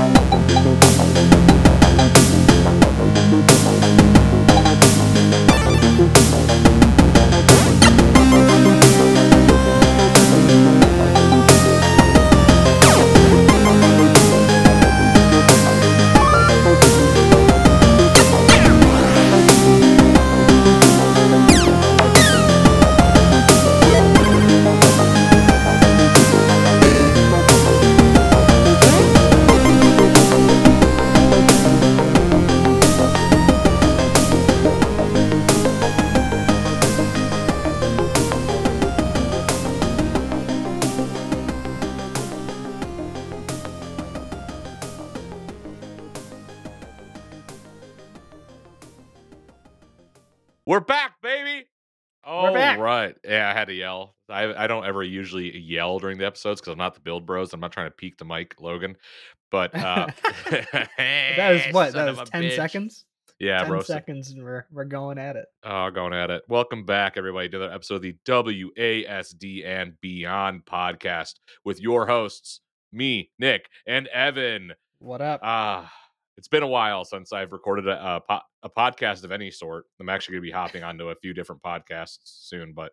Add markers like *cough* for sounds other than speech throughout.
We're I, usually yell during the episodes because I'm not the build bros. I'm not trying to peek the mic, Logan. But uh, *laughs* that is *laughs* what? son That was 10 bitch. seconds? Yeah, 10 roasted. seconds and we're, we're going at it. Oh, going at it. Welcome back, everybody, to another episode of the WASD and Beyond podcast with your hosts, me, Nick, and Evan. What up? Ah, it's been a while since I've recorded a, a, po- a podcast of any sort. I'm actually going to be hopping onto a few different podcasts soon, but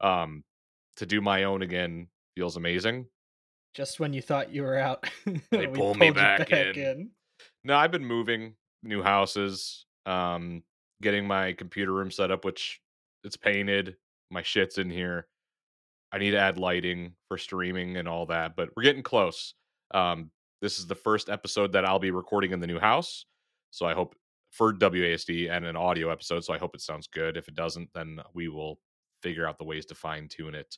um, to do my own again feels amazing. Just when you thought you were out, *laughs* They pull me you back in. No, I've been moving new houses, um, getting my computer room set up, which it's painted. My shit's in here. I need to add lighting for streaming and all that, but we're getting close. Um, this is the first episode that I'll be recording in the new house. So I hope for WASD and an audio episode. So I hope it sounds good. If it doesn't, then we will figure out the ways to fine tune it.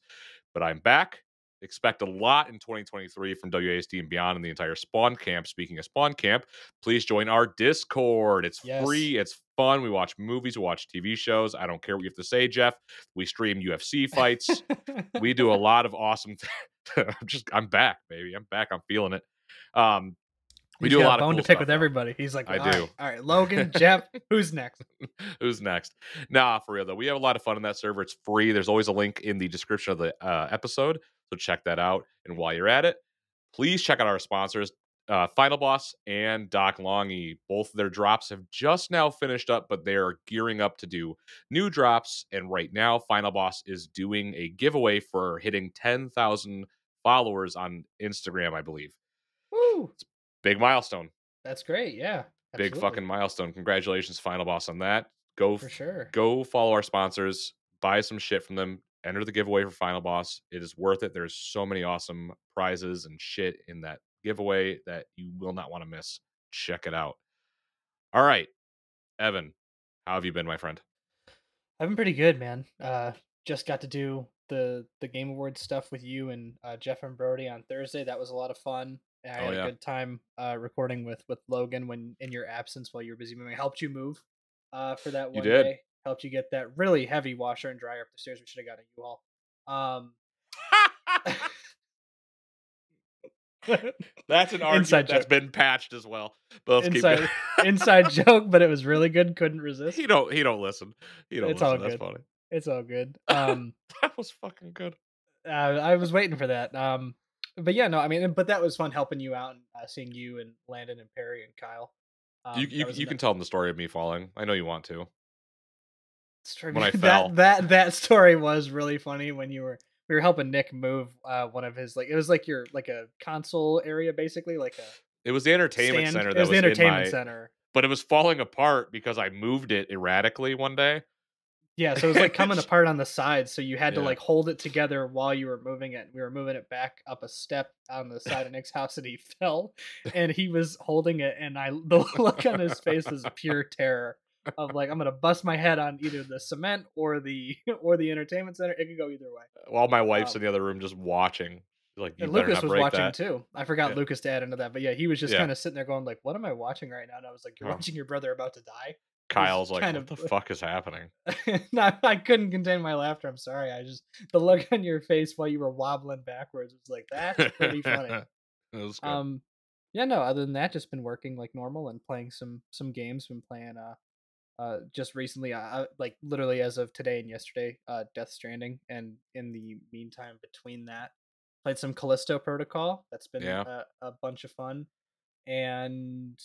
But I'm back. Expect a lot in 2023 from WASD and beyond and the entire Spawn Camp. Speaking of Spawn Camp, please join our Discord. It's Yes. free, it's fun. We watch movies, we watch TV shows. I don't care what you have to say, Jeff. We stream UFC fights. we do a *laughs* lot of awesome. *laughs* *laughs* I'm just, I'm back, baby. I'm back. I'm feeling it. Um, we He's do a lot of bone cool to pick with everybody. He's like, I "All right, do. All right, Logan, Jeff, *laughs* who's next? Who's next? Nah, for real though. We have a lot of fun in that server. It's free. There's always a link in the description of the uh, episode, so check that out. And while you're at it, please check out our sponsors, uh, Final Boss and Doc Longy. Both of their drops have just now finished up, but they are gearing up to do new drops. And right now, Final Boss is doing a giveaway for hitting 10,000 followers on Instagram, I believe. Woo! Big milestone. That's great. Yeah. Big fucking milestone. Congratulations, Final Boss, on that. Go For sure. go follow our sponsors, buy some shit from them, enter the giveaway for Final Boss. It is worth it. There's so many awesome prizes and shit in that giveaway that you will not want to miss. Check it out. All right, Evan, how have you been, my friend? I've been pretty good, man. Uh, just got to do the the Game Awards stuff with you and uh, Jeff and Brody on Thursday. That was a lot of fun. I Oh, had yeah. a good time uh, recording with with Logan when in your absence while you were busy moving. I helped you move uh, for that You one did. day. Helped you get that really heavy washer and dryer up the stairs. We should have got a U-Haul. Um, *laughs* That's an *laughs* argument Inside that's joke. been patched as well. Keep inside inside *laughs* joke, but it was really good. Couldn't resist. he don't he don't listen. He don't It's listen. all That's good. funny. It's all good. Um, That was fucking good. uh, I was waiting for that. Um, but yeah, no, I mean, but that was fun helping you out and uh, seeing you and Landon and Perry and Kyle. Um, you you, you can tell them the story of me falling. I know you want to. story. when I *laughs* fell. that that that story was really funny when you were we were helping Nick move uh, one of his like it was like your like a console area basically like a It was the entertainment stand. center it that was was, the entertainment in my, center. but it was falling apart because I moved it erratically one day. Yeah, so it was like coming *laughs* apart on the sides, so you had to Yeah. like hold it together while you were moving it. We were moving it back up a step on the side of Nick's house, and he *laughs* fell, and he was holding it, and I the *laughs* look on his face was pure terror of like I'm gonna bust my head on either the cement or the or the entertainment center. It could go either way. While my wife's Um, in the other room just watching. Like And Lucas was watching that. too. I forgot Yeah. Lucas to add into that, but yeah, he was just Yeah. kind of sitting there going like, "What am I watching right now?" And I was like, "You're Oh. watching your brother about to die." Kyle's like, what of- the fuck is happening? *laughs* no, I couldn't contain my laughter. I'm sorry. I just the look on your face while you were wobbling backwards was like that's pretty funny. *laughs* Good. um, Yeah, no, other than that, just been working like normal and playing some some games. Been playing uh uh just recently, uh, uh, like literally as of today and yesterday, uh Death Stranding, and in the meantime between that, played some Callisto Protocol. That's been Yeah. a, a bunch of fun, and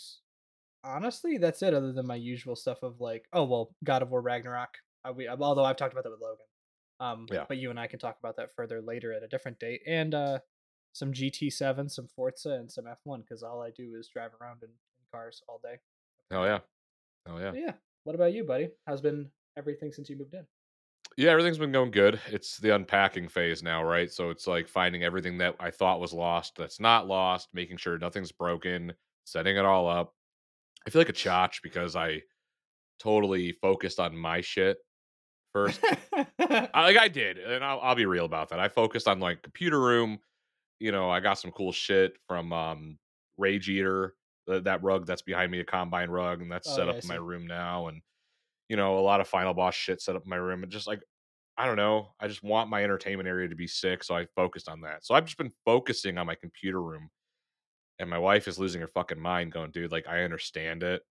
honestly, that's it. Other than my usual stuff of like, oh well, God of War Ragnarok. Uh, we, although I've talked about that with Logan, um, Yeah. but you and I can talk about that further later at a different date. And uh, some GT7, some Forza, and some F1 because all I do is drive around in, in cars all day. Oh yeah. Oh yeah. But yeah. What about you, buddy? How's been everything since you moved in? Yeah, everything's been going good. It's the unpacking phase now, right? So it's like finding everything that I thought was lost that's not lost, making sure nothing's broken, setting it all up. I feel like a chotch because I totally focused on my shit first. *laughs* I, like I did, and I'll, I'll be real about that. I focused on like computer room. You know, I got some cool shit from um Rage Eater, th- that rug that's behind me, a combine rug, and that's Oh, set yeah, up in my room now. And you know, a lot of Final Boss shit set up in my room, and just like I don't know, I just want my entertainment area to be sick, so I focused on that. So I've just been focusing on my computer room, and my wife is losing her fucking mind, going, dude, like I understand it,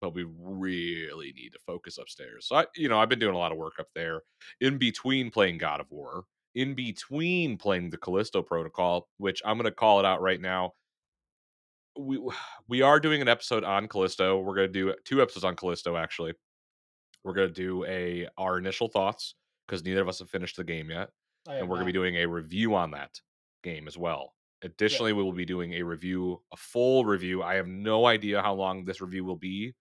but we really need to focus upstairs. So I, you know, I've been doing a lot of work up there in between playing God of War, in between playing the Callisto Protocol, which I'm gonna call it out right now. We *sighs* we are doing an episode on Callisto. We're gonna do two episodes on Callisto actually. We're gonna do a our initial thoughts because neither of us have finished the game yet, and we're gonna be doing a review on that game as well. Additionally, we will be doing a review, a full review. I have no idea how long this review will be.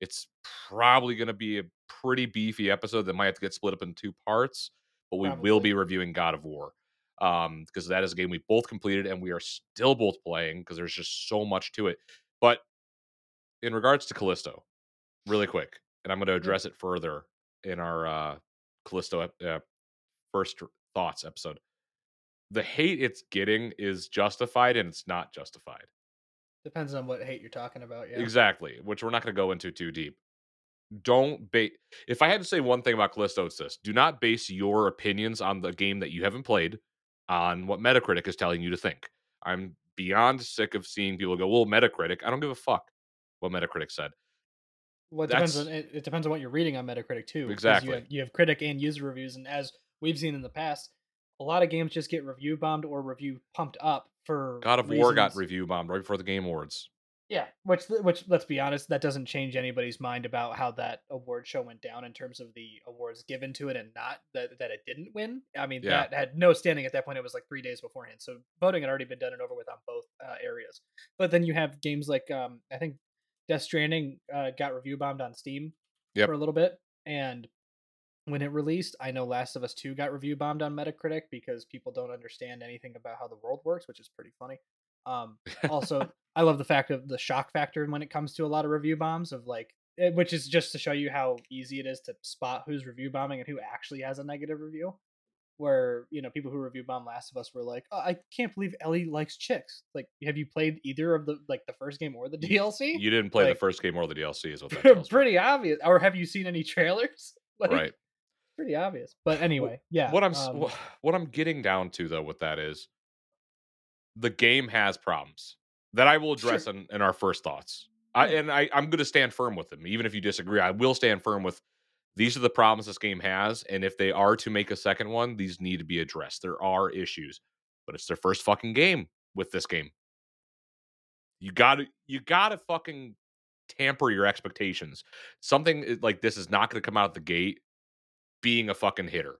It's probably going to be a pretty beefy episode that might have to get split up in two parts, but we will be reviewing God of War um because that is a game we both completed and we are still both playing because there's just so much to it. But in regards to Callisto, really quick, and I'm going to address it further in our uh Callisto uh, first thoughts episode. The hate it's getting is justified and it's not justified. Depends on what hate you're talking about. Yeah. Exactly, which we're not going to go into too deep. Don't base. If I had to say one thing about Callisto, it's this: do not base your opinions on the game that you haven't played on what Metacritic is telling you to think. I'm beyond sick of seeing people go, "Well, Metacritic." I don't give a fuck what Metacritic said. Well, it depends on it, it depends on what you're reading on Metacritic too, because you exactly have you have critic and user reviews, and as we've seen in the past, a lot of games just get review bombed or review pumped up for God of War got review bombed right before the Game Awards. Yeah, which which let's be honest, that doesn't change anybody's mind about how that award show went down in terms of the awards given to it and not that that it didn't win. I mean, Yeah. that had no standing at that point. It was like three days beforehand, so voting had already been done and over with on both uh, areas. But then you have games like um, I think Death Stranding uh, got review bombed on Steam Yep. for a little bit, and when it released, I know Last of Us Two got review bombed on Metacritic because people don't understand anything about how the world works, which is pretty funny. Um, also, *laughs* I love the fact of the shock factor when it comes to a lot of review bombs of like, eh, which is just to show you how easy it is to spot who's review bombing and who actually has a negative review. Where you know people who review bomb Last of Us were like, oh, I can't believe Ellie likes chicks. Like, have you played either of the like the first game or the DLC? You didn't play Like- the first game or the DLC, is what that tells me. *laughs* pretty obvious. Or have you seen any trailers? *laughs* Like, Right. Pretty obvious. But anyway, yeah. what I'm um, *laughs* what I'm getting down to though with that is the game has problems that I will address Sure. in, in our first thoughts. I, and I, I'm going to stand firm with them, even if you disagree. I will stand firm with these are the problems this game has, and if they are to make a second one, these need to be addressed. There are issues, but it's their first fucking game with this game. You got to you got to fucking tamper your expectations. Something like this is not going to come out of the gate being a fucking hitter.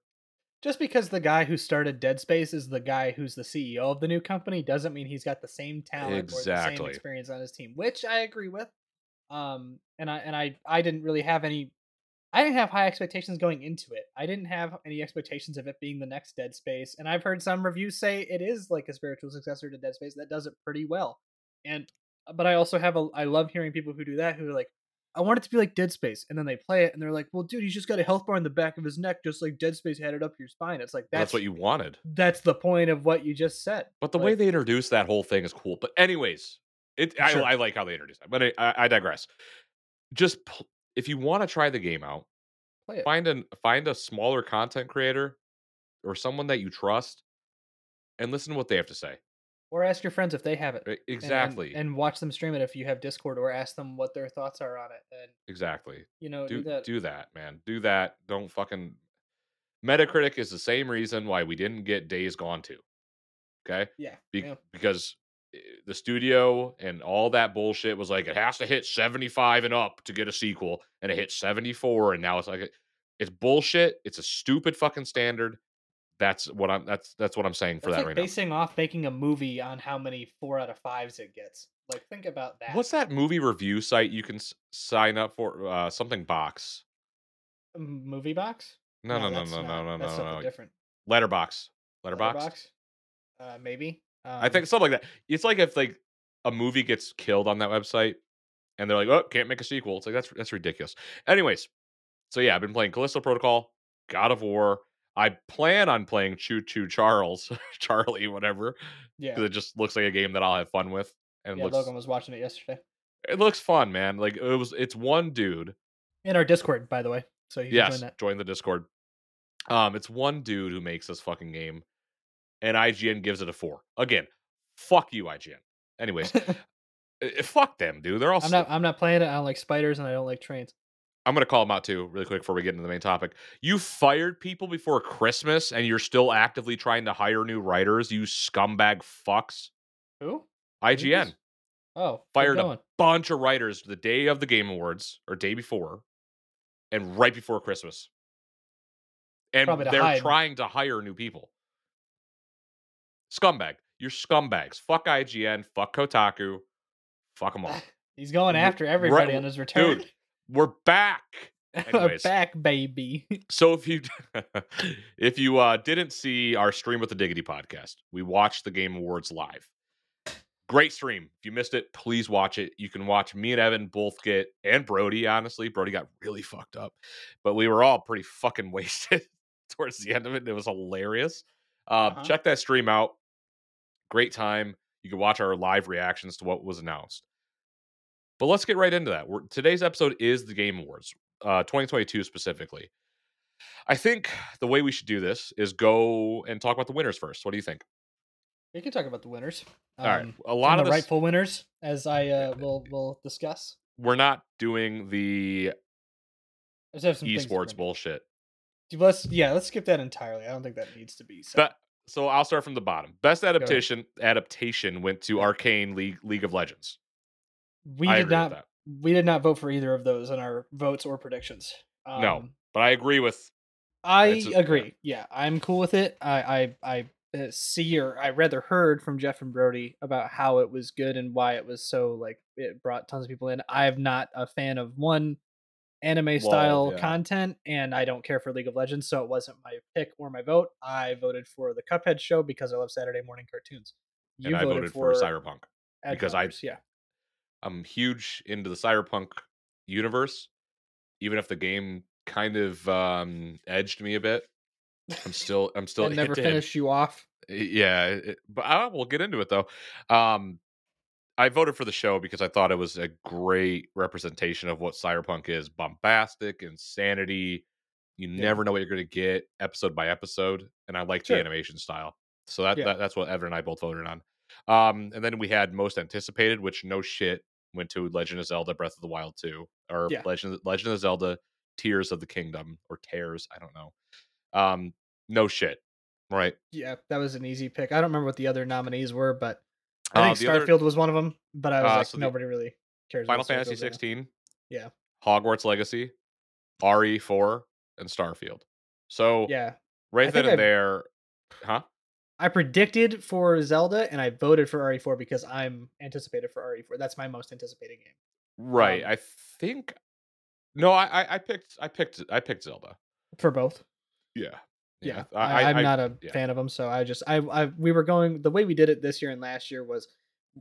just because the guy who started Dead Space is the guy who's the CEO of the new company doesn't mean he's got the same talent or the same experience on his team, which I agree with. Um, and I and I I didn't really have any. I didn't have high expectations going into it. I didn't have any expectations of it being the next Dead Space, and I've heard some reviews say it is like a spiritual successor to Dead Space that does it pretty well. And but I also have a I love hearing people who do that who are like, I want it to be like Dead Space, and then they play it and they're like, well, dude, he's just got a health bar in the back of his neck, just like Dead Space had it up your spine. It's like That's, that's, what you wanted. that's the point of what you just said. But the way they introduced that whole thing is cool. But anyways, it I, Sure. I like how they introduced that. But I, I I digress. Just pl- if you want to try the game out, play it. find an find a smaller content creator or someone that you trust, and listen to what they have to say. Or ask your friends if they have it. Right, and- and- Exactly. And, watch them stream it if you have Discord, or ask them what their thoughts are on it. And exactly. you know, do do that. do that, man. Do that. Don't fucking. Metacritic is the same reason why we didn't get Days Gone 2. Okay, yeah, Be- yeah. because eh, the studio and all that bullshit was like it has to hit 75 and up to get a sequel, and it hit 74, and now it's like it's bullshit. It's a stupid fucking standard. That's what I'm. That's that's what I'm saying for That's that like right basing off making a movie on how many four out of fives it gets. Like, think about that. What's that movie review site you can s- sign up for? Uh, something box. Movie box? No, no, no, no, not- no, no, That's no, something no. different. Letterbox. Letterbox. Letterbox? Uh, maybe. Um, I think something like that. It's like if like a movie gets killed on that website, and they're like, "Oh, can't make a sequel." It's like that's that's ridiculous. Anyways, so yeah, I've been playing Callisto Protocol, God of War. I plan on playing Choo Choo Charles, *laughs* Charlie, whatever, Yeah. because it just looks like a game that I'll have fun with, and Yeah, looks Logan was watching it yesterday. it looks fun, man. Like it was, it's one dude. In our Discord, by the way. So you yes, join that. join the Discord. Um, it's one dude who makes this fucking game, and IGN gives it a four. Again, fuck you, IGN. Anyways, *laughs* eh, fuck them, dude. They're all. I'm not. I'm not playing it. I don't like spiders and I don't like trains. I'm gonna call them out too, really quick before we get into the main topic. You fired people before Christmas, and you're still actively trying to hire new writers. You scumbag fucks. Who? IGN Who's- Oh, fired a bunch of writers the day of the Game Awards or day before, and right before Christmas. And they're hide. trying to hire new people. Scumbag. You're scumbags. Fuck IGN. Fuck Kotaku. Fuck them all. *laughs* He's going after everybody right- on his return. Dude, we're back. *laughs* anyways. Back, baby. *laughs* So if you *laughs* if you uh didn't see our stream with the Diggity podcast, we watched the Game Awards live. Great stream. If you missed it, please watch it. You can watch me and Evan both get and Brody, honestly. Brody got really fucked up. But we were all pretty fucking wasted towards the end of it. And it was hilarious. Uh, Uh-huh. check that stream out. Great time. You can watch our live reactions to what was announced. But let's get right into that. We're, today's episode is the Game Awards, uh, 2022 specifically. I think the way we should do this is go and talk about the winners first. What do you think? We can talk about the winners. All right, Um, a lot of the rightful winners, as I uh, will will discuss. we're not doing the I just have some esports bullshit. Let's yeah, let's skip that entirely. I don't think that needs to be said. But so I'll start from the bottom. Best adaptation adaptation went to Arcane League League of Legends. We I did not we did not vote for either of those in our votes or predictions. No. Um, But I agree with I yeah. agree. Yeah, I'm cool with it. I I I uh, see or I rather heard from Jeff and Brody about how it was good and why it was so like it brought tons of people in. I'm not a fan of one anime style yeah. content and I don't care for League of Legends, so it wasn't my pick or my vote. I voted for the Cuphead show because I love Saturday morning cartoons. and I voted for, Cyberpunk. because I- yeah. I'm huge into the cyberpunk universe, even if the game kind of um edged me a bit. I'm still I'm still never hit to hit. finished you off. yeah it- but I, we'll get into it though um i voted for the show because i thought it was a great representation of what cyberpunk is bombastic insanity you Yeah. never know what you're going to get episode by episode and i like Sure. the animation style so that, Yeah. that that's what evan and i both voted on um and then we had most anticipated which no shit went to legend of zelda breath of the wild 2 or Yeah. legend legend of zelda tears of the kingdom or tears i don't know um no shit right Yeah, that was an easy pick. I don't remember what the other nominees were, but I Uh, think the other- Starfield was one of them. But I was Uh, like, so nobody really cares. Final about Fantasy Starfield right 16. Yeah. Hogwarts Legacy, RE4, and Starfield. So Yeah, right then and I- there, huh? I predicted for Zelda, and I voted for RE4 because I'm anticipated for RE4. That's my most anticipated game Right. Um, I think no, I, I I picked I picked I picked Zelda. for both. Yeah. Yeah, I, I, am not a yeah. fan of them, so I just I, I we were going the way we did it this year and last year was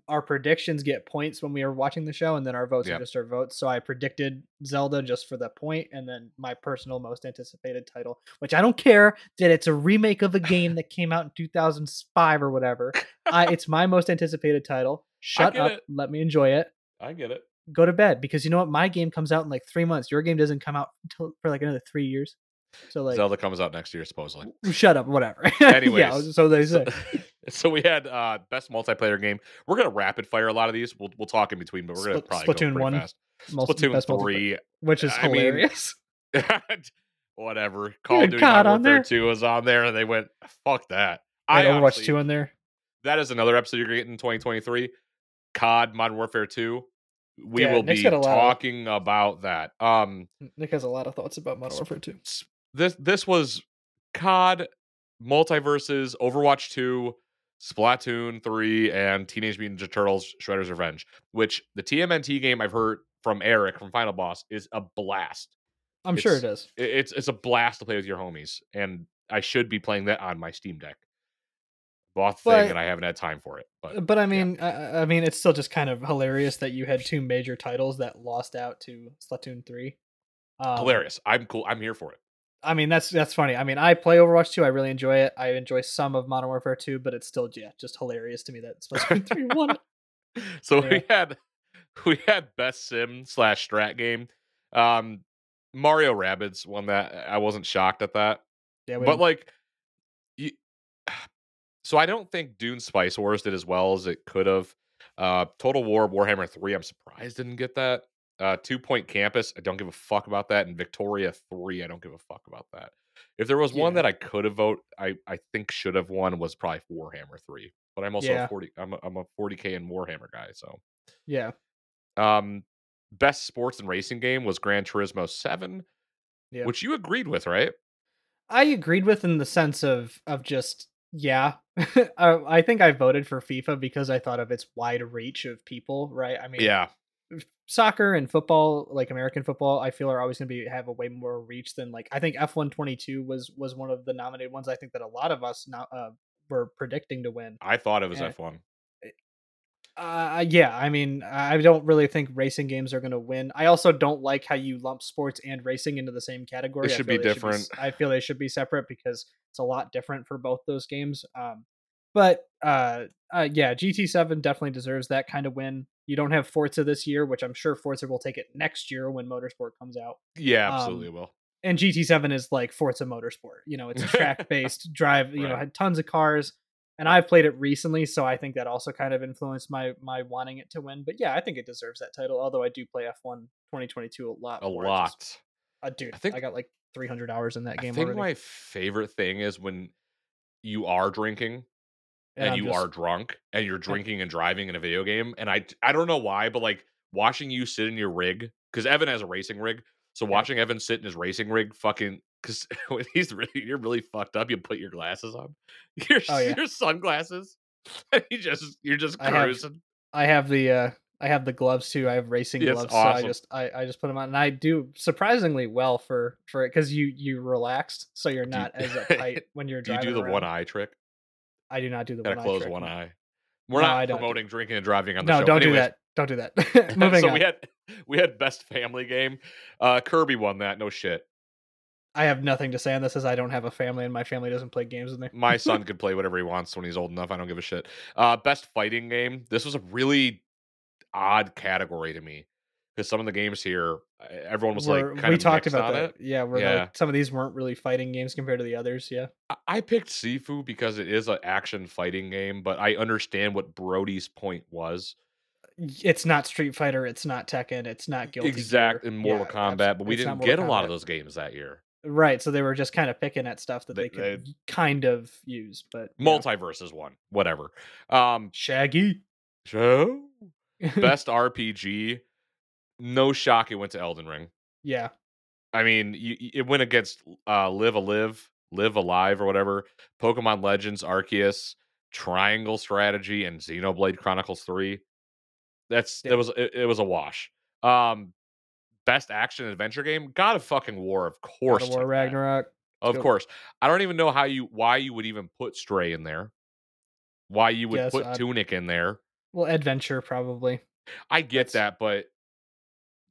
our predictions get points when we were watching the show, and then our votes Yeah. are just our votes. So I predicted Zelda just for the point, and then my personal most anticipated title, which I don't care that it's a remake of a game that came out in 2005 or whatever. I, *laughs* it's my most anticipated title. Shut up, it. let me enjoy it. I get it. Go to bed because you know what? My game comes out in like three months. Your game doesn't come out until for like another three years. So like, Zelda comes out next year supposedly. shut up, whatever. *laughs* yeah, Anyways, so they say. *laughs* So we had uh best multiplayer game. We're gonna rapid fire a lot of these. We'll we'll talk in between, but we're gonna Spl- probably Splatoon go 1, fast. Multi- Splatoon three, which is I mean, hilarious. *laughs* whatever. Call of Duty Modern on Warfare there? Two was on there, and they went fuck that. I Overwatch honestly- 2 in there. that is another episode you're gonna get in 2023. COD Modern Warfare 2. We Yeah, will Nick's be lot of- talking about that. Um Nick has a lot of thoughts about Modern Warfare 2. This this was COD MultiVersus, Overwatch 2, Splatoon 3, and Teenage Mutant Ninja Turtles Shredder's Revenge, which the TMNT game I've heard from Eric from Final Boss is a blast. I'm sure It's- It's it's a blast to play with your homies, and I should be playing that on my Steam Deck. Bought the But- thing and I haven't had time for it. But But I mean, I, I mean, it's still just kind of hilarious that you had two major titles that lost out to Splatoon 3. Um, hilarious. I'm cool. I'm here for it. I mean, that's that's funny. I mean, I play Overwatch 2. I really enjoy it. I enjoy some of Modern Warfare 2, but it's still yeah, just hilarious to me that Splatoon 3 won. *laughs* So Yeah. we had we had best sim slash strat game. Um Mario Rabbids won that. I wasn't shocked at that. Yeah, but like you, *sighs* so I don't think Dune Spice Wars did as well as it could have. Uh Total War Warhammer 3, I'm surprised didn't get that. Uh Two Point Campus, I don't give a fuck about that. And Victoria 3, I don't give a fuck about that. If there was one that I could have vote, I I think should have won was probably Warhammer 3. But I'm also Yeah. a 40 I'm a, I'm a 40k in Warhammer guy, so yeah, um, best sports and racing game was Gran Turismo Seven, Yeah. which you agreed with, right? I agreed with in the sense of of just yeah. *laughs* I, I think I voted for FIFA because I thought of its wide reach of people. Right. I mean, Yeah, soccer and football, like American football, I feel are always going to be have a way more reach than like I think F one twenty two was was one of the nominated ones. I think that a lot of us now uh, were predicting to win. I thought it was Yeah. F1. Uh, yeah, I mean, I don't really think racing games are going to win. I also don't like how you lump sports and racing into the same category. I should be different. I feel they should be separate because it's a lot different for both those games. Um, but uh, uh, yeah, GT7 definitely deserves that kind of win. You don't have Forza this year, which I'm sure Forza will take it next year when Motorsport comes out. Yeah, Um, absolutely will. And GT7 is like Forza Motorsport. You know, it's a *laughs* track based drive. You know, Right. had tons of cars, and I've played it recently, so I think that also kind of influenced my my wanting it to win. But yeah, I think it deserves that title. Although I do play F1 2022 a lot. A more, lot. just- uh, dude, I, think I got like 300 hours in that game. I think already. my favorite thing is when you are drinking and, I'm you just- are drunk and you're drinking and driving in a video game. And I I don't know why, but like watching you sit in your rig because Evan has a racing rig. So Yeah. watching Evan sit in his racing rig, fucking because *laughs* he's really you're really fucked up. You put your glasses on, *laughs* your Oh, yeah. your sunglasses, *laughs* and you just you're just I have- cruising. I have the uh I have the gloves too. I have racing Yeah, gloves, so I just I, I just put them on, and I do surprisingly well for for it because you you relaxed, so you're Do you- not as uptight when you're driving. Do you do the one eye trick? I do not do the Gotta one close eye one eye. We're No, not promoting drinking and driving on the No, show. No, don't do that. Don't do that. *laughs* *laughs* Moving on. so on. we had we had best family game. Uh Kirby won that. No shit. I have nothing to say on this as I don't have a family and my family doesn't play games with me. My son *laughs* could play whatever he wants when he's old enough. I don't give a shit. Uh best fighting game. This was a really odd category to me because some of the games here, everyone was We're- like, kind we of talked about that. it. Yeah, we're Yeah. like some of these weren't really fighting games compared to the others. Yeah. I- I picked Sifu because it is an action fighting game, but I understand what Brody's point was. It's not Street Fighter, it's not Tekken, it's not Guilty exact Gear. in Mortal Yeah, Kombat, but we it's didn't get a lot of those games that year. Right, so they were just kind of picking at stuff that They- they, could kind of use, but. Multiverse is won, whatever. Um, Shaggy. show *laughs* best RPG. No shock, it went to Elden Ring. yeah, I mean, you, it went against uh, Live a Live, Live Alive, or whatever. Pokemon Legends, Arceus, Triangle Strategy, and Xenoblade Chronicles Three. That's Yeah. that was it, it was a wash. Um, best action adventure game, God of fucking War, of God course. of War took that. Ragnarok. Of go. course. I don't even know how you why you would even put Stray in there. Why you would Yes, put I- Tunic in there. Well, Adventure probably. I get That's- that, but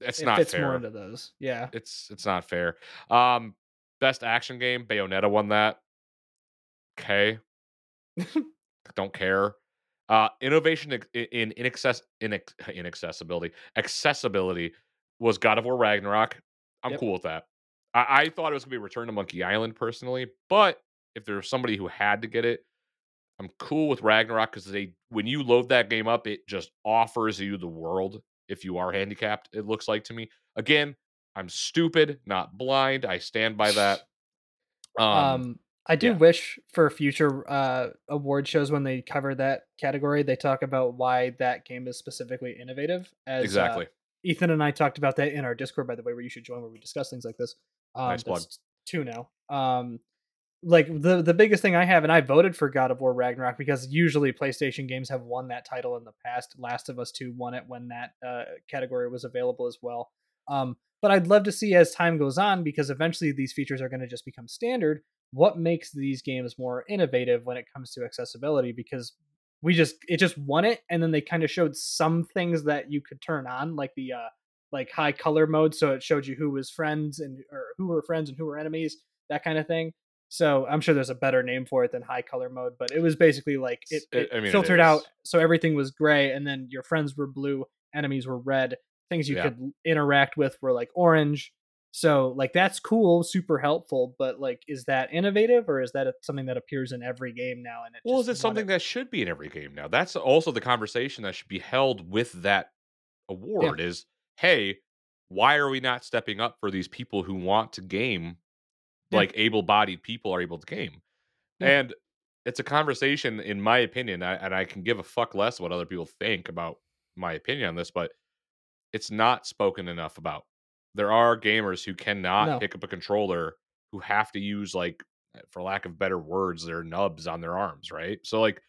it's it not fits fair. more into those. Yeah. it's it's not fair. Um best action game, Bayonetta won that. Okay. *laughs* don't care. Uh innovation in inaccess in inaccessibility. Accessibility was God of War Ragnarok. I'm Yep. cool with that. I, I thought it was gonna be Return to Monkey Island personally, but if there was somebody who had to get it, I'm cool with Ragnarok because they when you load that game up, it just offers you the world if you are handicapped, it looks like to me. Again, I'm stupid, not blind. I stand by that. *sighs* Um, Um, I do yeah. wish for future uh, award shows when they cover that category, they talk about why that game is specifically innovative. As uh, exactly. Ethan and I talked about that in our Discord, by the way, where you should join, where we discuss things like this. Um, Nice plug. two now. Um, like the the biggest thing I have, and I voted for God of War Ragnarok because usually PlayStation games have won that title in the past. Last of Us Two won it when that uh, category was available as well. Um, but I'd love to see as time goes on because eventually these features are going to just become standard. What makes these games more innovative when it comes to accessibility? Because we just it just won it, and then they kind of showed some things that you could turn on, like the uh, like high color mode, so it showed you who was friends and or who were friends and who were enemies, that kind of thing. So I'm sure there's a better name for it than high color mode, but it was basically like it, it I mean, it filtered out so everything was gray, and then your friends were blue, enemies were red, things you Yeah. could interact with were like orange. So like that's cool, super helpful, but like is that innovative or is that something that appears in every game now? And it Well, is it something that should be in every game now? That's also the conversation that should be held with that award is, hey, why are we not stepping up for these people who want to game Yeah. like able-bodied people are able to game? Yeah. And it's a conversation, in my opinion, I, and I can give a fuck less what other people think about my opinion on this, but it's not spoken enough about. There are gamers who cannot No. pick up a controller who have to use like, eh, for lack of better words, their nubs on their arms, right? So like,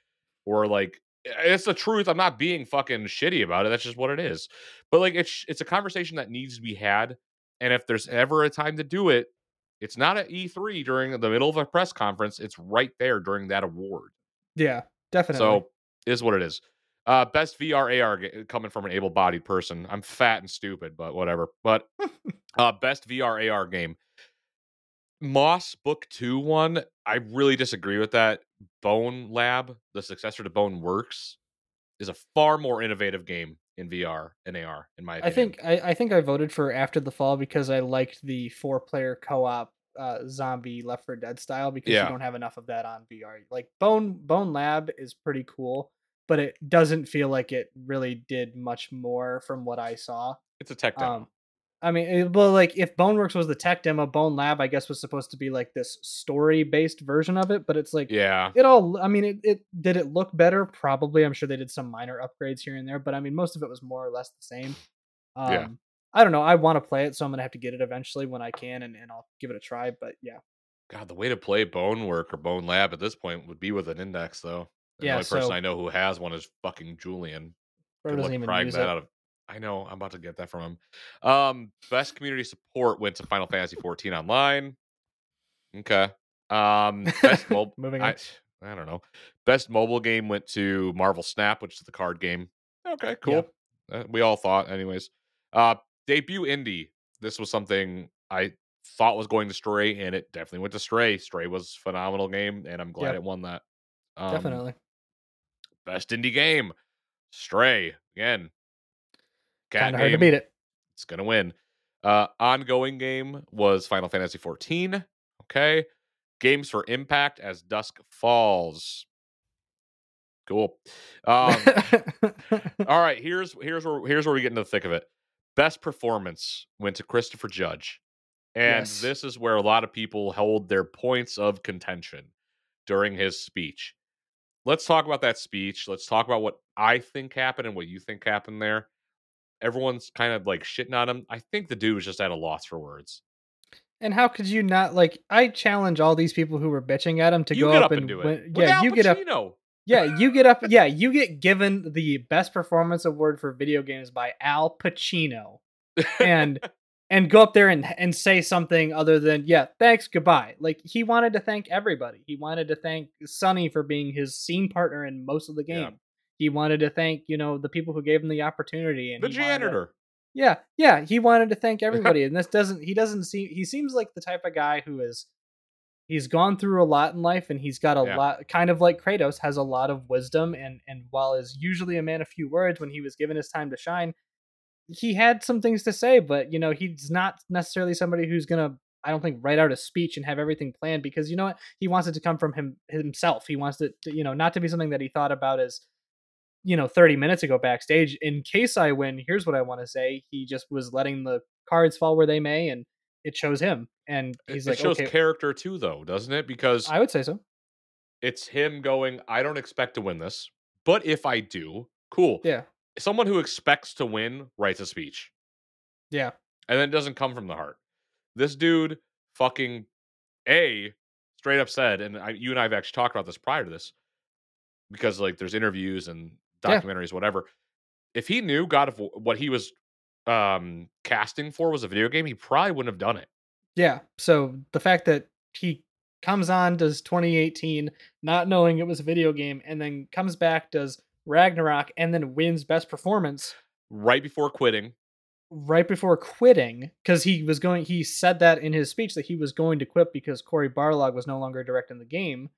or like, eh, eh, it's the truth. I'm not being fucking shitty about it. That's just what it is. But like, it's it's a conversation that needs to be had. And if there's ever a time to do it, it's not at E3 during the middle of a press conference. It's right there during that award. Yeah, definitely. So is what it is. Uh, best VR AR ga- coming from an able-bodied person. I'm fat and stupid, but whatever. But *laughs* uh, best VR AR game. Moss Book Two won. I really disagree with that. Bonelab, the successor to Boneworks, is a far more innovative game in VR and AR, in my I think I, I think I voted for After the Fall because I liked the four player co op uh, zombie Left 4 Dead style because Yeah. you don't have enough of that on VR. Like Bone Bonelab is pretty cool, but it doesn't feel like it really did much more from what I saw. it's a tech demo. Um, I mean, it, well, like if Boneworks was the tech demo, Bonelab, I guess, was supposed to be like this story based version of it, but it's like yeah, it all. I mean, it, it did it look better? Probably. I'm sure they did some minor upgrades here and there, but I mean, most of it was more or less the same. Um, Yeah. I don't know. I want to play it, so I'm gonna have to get it eventually when I can, and, and I'll give it a try. But yeah, God, the way to play Bone Work or Bonelab at this point would be with an index, though. The Yeah, only person so- I know who has one is fucking Julian. Good doesn't luck even prying use that it. out of. I know. I'm about to get that from him. Um, best community support went to Final Fantasy 14 Online. Okay. Um, best *laughs* mobile. Moving I, on. I don't know. Best mobile game went to Marvel Snap, which is the card game. Okay, cool. Uh, we all thought, anyways. Uh, debut indie. This was something I thought was going to Stray, and it definitely went to Stray. Stray was a phenomenal game, and I'm glad Yep. it won that. Um, Definitely. Best indie game. Stray again. Kind of hard to beat it. It's gonna win. Uh, ongoing game was Final Fantasy 14. Okay. Games for Impact as Dusk Falls. Cool. Um, *laughs* all right. Here's here's where here's where we get into the thick of it. Best performance went to Christopher Judge, and Yes. this is where a lot of people hold their points of contention during his speech. Let's talk about that speech. Let's talk about what I think happened and what you think happened there. Everyone's kind of like shitting on him. I think the dude was just at a loss for words. and how could you not like? I challenge all these people who were bitching at him to you go get up, and, and do win- it. Yeah, you get up. Yeah, you get up. Yeah, you get given the best performance award for video games by Al Pacino, and *laughs* and go up there and and say something other than yeah, thanks, goodbye. Like he wanted to thank everybody. He wanted to thank Sunny for being his scene partner in most of the game. Yeah. He wanted to thank you know the people who gave him the opportunity and the he wanted to- janitor. yeah, yeah, he wanted to thank *laughs* everybody, and this doesn't. He doesn't seem. He seems like the type of guy who is. He's gone through a lot in life, and he's got a Yeah. lot. Kind of like Kratos, has a lot of wisdom, and and while is usually a man of few words, when he was given his time to shine, he had some things to say. But you know, he's not necessarily somebody who's gonna I don't think write out a speech and have everything planned because you know what he wants it to come from him himself. He wants it to, you know not to be something that he thought about as you know 30 minutes ago backstage. In case I win, here's what I want to say. He just was letting the cards fall where they may, and it shows him. And he's it like, shows okay, character too, though, doesn't it? Because I would say so. it's him going, I don't expect to win this, but if I do, cool. Yeah, Someone who expects to win writes a speech, yeah, and then it doesn't come from the heart. This dude fucking a straight up said, and I, you and I have actually talked about this prior to this, because like there's interviews and Yeah. documentaries, whatever. If he knew God of War, what he was um casting for was a video game, he probably wouldn't have done it. yeah. So the fact that he comes on does 2018 not knowing it was a video game, and then comes back does Ragnarok, and then wins best performance Right before quitting, right before quitting because he was going he said that in his speech that he was going to quit because Cory Barlog was no longer directing the game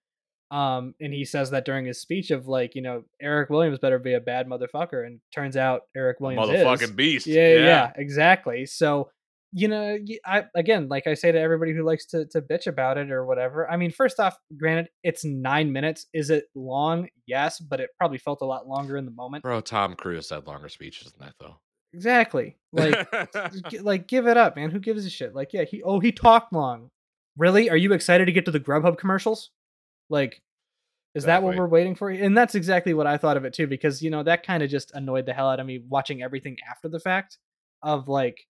um and he says that during his speech of like you know Eric Williams better be a bad motherfucker and turns out Eric Williams motherfucking is beast. yeah, yeah yeah. exactly. So you know I again like I say to everybody who likes to to bitch about it or whatever I mean first off granted it's 9 minutes. Is it long? Yes but it probably felt a lot longer in the moment. Bro, Tom Cruise had longer speeches than that though. exactly. Like *laughs* like give it up man. Who gives a shit? Like yeah he oh he talked long. Really? Are you excited to get to the grubhub commercials like is that what we're waiting for and that's exactly what i thought of it too because you know that kind of just annoyed the hell out of me watching everything after the fact of like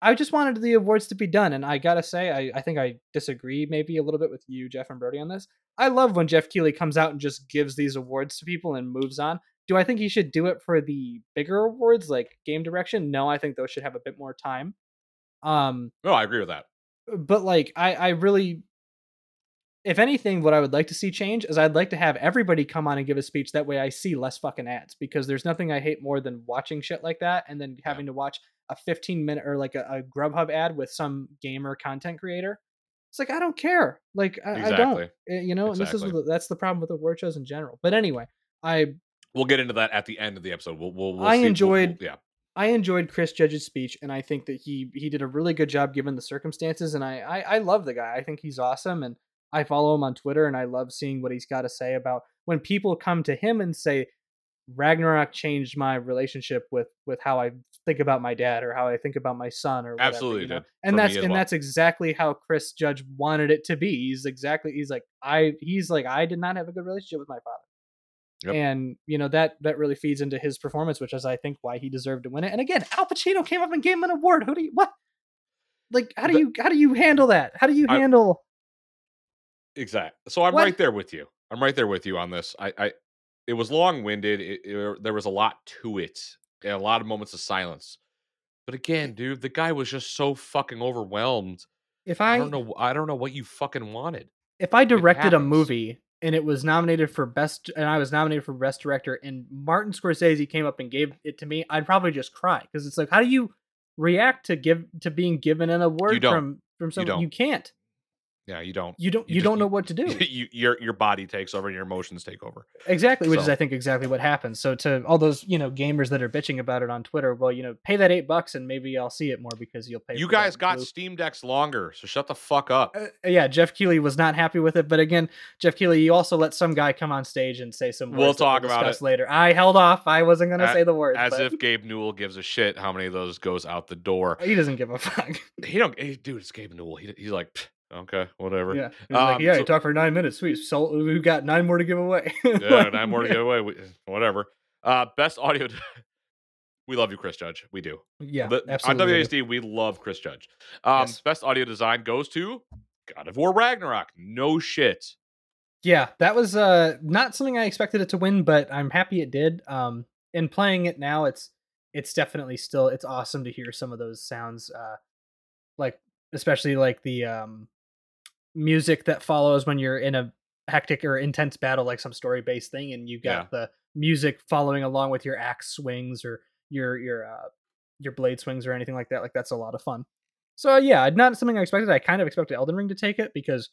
i just wanted the awards to be done and i gotta say i, I think i disagree maybe a little bit with you jeff and brody on this i love when jeff keighley comes out and just gives these awards to people and moves on do I think he should do it for the bigger awards like game direction? No, I think those should have a bit more time. Um, No, I agree with that. but like I, I really, if anything, what I would like to see change is I'd like to have everybody come on and give a speech. That way, I see less fucking ads because there's nothing I hate more than watching shit like that and then having to watch a 15 minute or like a, a Grubhub ad with some gamer content creator. It's like I don't care. Like I, I don't. Eh, You know, and this is the- that's the problem with award shows in general. But anyway, I We'll get into that at the end of the episode. We'll, we'll, we'll I see- enjoyed- we'll- yeah. I enjoyed Chris Judge's speech, and I think that he he did a really good job given the circumstances. And I, I I love the guy. I think he's awesome, and I follow him on Twitter, and I love seeing what he's got to say about when people come to him and say Ragnarok changed my relationship with with how I think about my dad or how I think about my son or whatever, Absolutely you know? did, And that's and well. that's exactly how Chris Judge wanted it to be. He's exactly he's like I he's like I did not have a good relationship with my father Yep. and you know that that really feeds into his performance, which is I think why he deserved to win it. And again, Al Pacino came up and gave him an award. Who do you what? Like how do you how do you handle that? How do you I- handle? Exactly. So I'm What? right there with you. I'm right there with you on this. I, I it was long winded. It, it- er, there was a lot to it, and a lot of moments of silence. But again, dude, the guy was just so fucking overwhelmed. If I, I, don't know. I don't know what you fucking wanted. if I directed a movie and it was nominated for best and I was nominated for best director and Martin Scorsese came up and gave it to me, I'd probably just cry because it's like how do you react to give to being given an award from from someone don't. you can't. Yeah, you don't. You don't You you, just- don't know what to do. *laughs* you, your your body takes over and your emotions take over. Exactly, which is I think exactly what happens. So to all those you know gamers that are bitching about it on Twitter, well, you know, pay that eight bucks and maybe I'll see it more because you'll pay. You guys got blue. Steam decks longer, so shut the fuck up. Uh, yeah, Jeff Keighley was not happy with it, but again, Jeff Keighley, you also let some guy come on stage and say some. We'll talk about it. later. I held off. I wasn't going to say the words, As but if Gabe Newell gives a shit how many of those goes out the door. he doesn't give a *laughs* fuck. He don't. He, dude, it's Gabe Newell. He, he's like, "Pfft, okay, whatever. yeah, He was like, Um, yeah, so- he talked for nine minutes. Sweet, so we've got nine more to give away. *laughs* yeah, nine more to give away. We, whatever. Uh, best audio. *laughs* we love you, Chris Judge. We do. Yeah, The- absolutely. On WASD, we love Chris Judge. Um, Yes. Best audio design goes to God of War Ragnarok. No shit. Yeah, that was uh not something I expected it to win, but I'm happy it did. Um in playing it now, it's it's definitely still it's awesome to hear some of those sounds uh like especially like the um music that follows when you're in a hectic or intense battle like some story based thing and you got the music following along with your axe swings or your your uh your blade swings or anything like that like that's a lot of fun so yeah not something i expected i kind of expected elden ring to take it because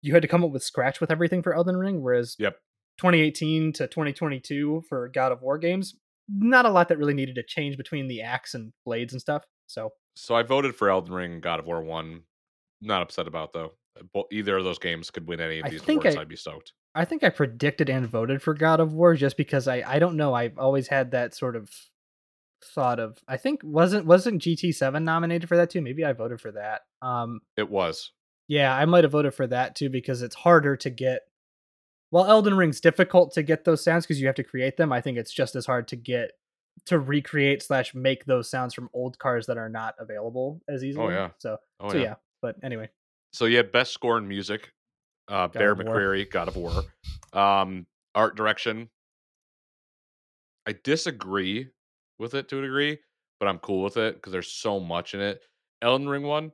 you had to come up with scratch with everything for elden ring whereas Yep. 2018 to 2022 for god of war games not a lot that really needed to change between the axe and blades and stuff so So I voted for Elden Ring God of War won not upset about though. Either of those games could win any of I these think awards. I- I'd be stoked. I think I predicted and voted for God of War just because I I don't know I've always had that sort of thought of I think wasn't wasn't GT7 nominated for that too maybe I voted for that um It was. yeah I might have voted for that too because it's harder to get while Elden Ring's difficult to get those sounds because you have to create them I think it's just as hard to get to recreate slash make those sounds from old cars that are not available as easily Oh yeah. so Oh so yeah. yeah but anyway So you had best score in music, uh, Bear McCreary, God of War. Um, art direction. I disagree with it to a degree, but I'm cool with it because there's so much in it. Elden Ring one,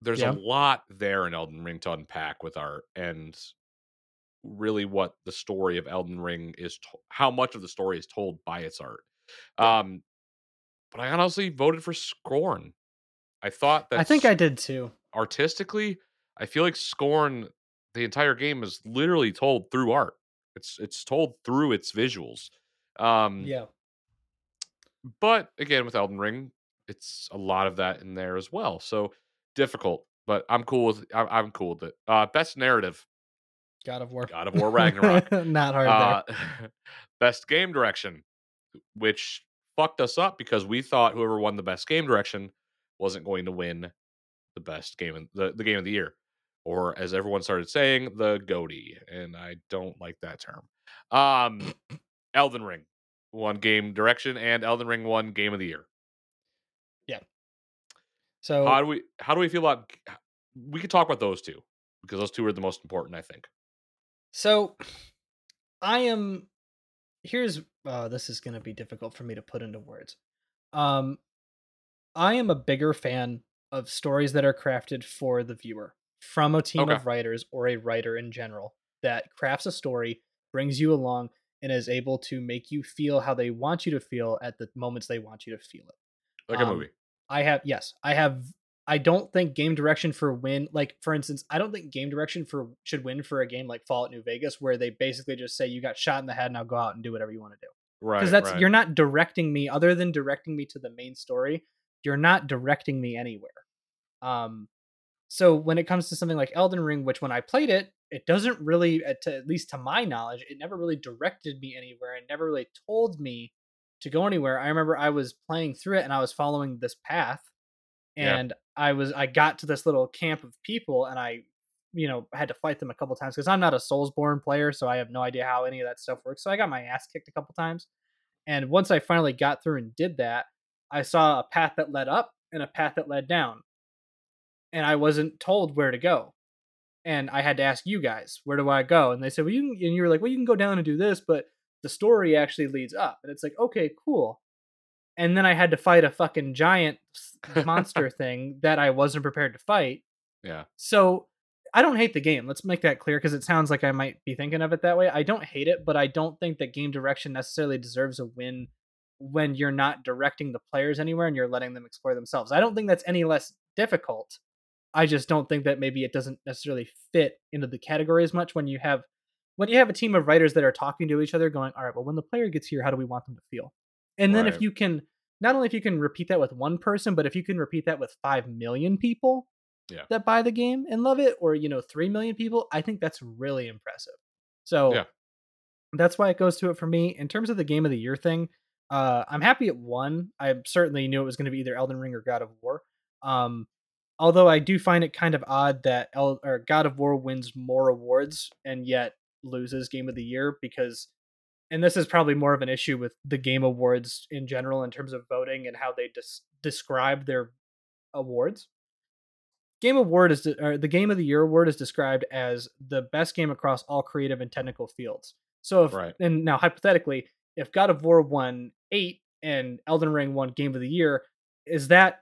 there's Yeah. a lot there in Elden Ring to unpack with art and really what the story of Elden Ring is, to- how much of the story is told by its art. Um, but I honestly voted for Scorn. I thought that I think I did too artistically, I feel like Scorn, the entire game is literally told through art. It's it's told through its visuals. Um, yeah But again, with Elden Ring, it's a lot of that in there as well. So difficult, but I'm cool with I'm, I'm cool with it. Uh, best narrative, God of War God of War Ragnarok. *laughs* not hard there uh, *laughs* best game direction, which fucked us up because we thought whoever won the best game direction wasn't going to win the best game in, the, the game of the year or as everyone started saying the goatee and i don't like that term um elden ring won game direction and elden ring won game of the year Yeah. so how do we how do we feel about we could talk about those two because those two are the most important i think So I am here's uh this is going to be difficult for me to put into words. Um I am a bigger fan of stories that are crafted for the viewer from a team Okay. of writers or a writer in general that crafts a story, brings you along and is able to make you feel how they want you to feel at the moments they want you to feel it. like a Um, movie I have yes, I have I don't think game direction for win like for instance, I don't think game direction for should win for a game like Fallout New Vegas where they basically just say you got shot in the head now go out and do whatever you want to do. right Because that's right. you're not directing me other than directing me to the main story, you're not directing me anywhere. Um so when it comes to something like Elden Ring which when I played it, it doesn't really at, to, at least to my knowledge, it never really directed me anywhere and never really told me to go anywhere. I remember I was playing through it and I was following this path Yeah. and I was I got to this little camp of people and I you know had to fight them a couple times because I'm not a Soulsborne player, so I have no idea how any of that stuff works. So I got my ass kicked a couple times. And once I finally got through and did that, I saw a path that led up and a path that led down. And I wasn't told where to go. And I had to ask you guys, where do I go? And they said, well, you can, and you were like, well, you can go down and do this, but the story actually leads up. And it's like, okay, cool. And then I had to fight a fucking giant monster *laughs* thing that I wasn't prepared to fight. yeah So I don't hate the game. Let's make that clear because it sounds like I might be thinking of it that way. I don't hate it, but I don't think that game direction necessarily deserves a win when you're not directing the players anywhere and you're letting them explore themselves. I don't think that's any less difficult. I just don't think that maybe it doesn't necessarily fit into the category as much when you have when you have a team of writers that are talking to each other going, "All right, well when the player gets here, how do we want them to feel?" And then if you can not only if you can repeat that with one person, but if you can repeat that with 5 million people, Yeah. that buy the game and love it or you know 3 million people i think that's really impressive so Yeah. that's why it goes to it for me in terms of the game of the year thing uh i'm happy it won i certainly knew it was going to be either elden ring or god of war um although i do find it kind of odd that El- or god of war wins more awards and yet loses game of the year because and this is probably more of an issue with the game awards in general in terms of voting and how they des- describe their awards Game Award is de- the Game of the Year award is described as the best game across all creative and technical fields. So if Right. and now hypothetically, if God of War won eight and Elden Ring won Game of the Year, is that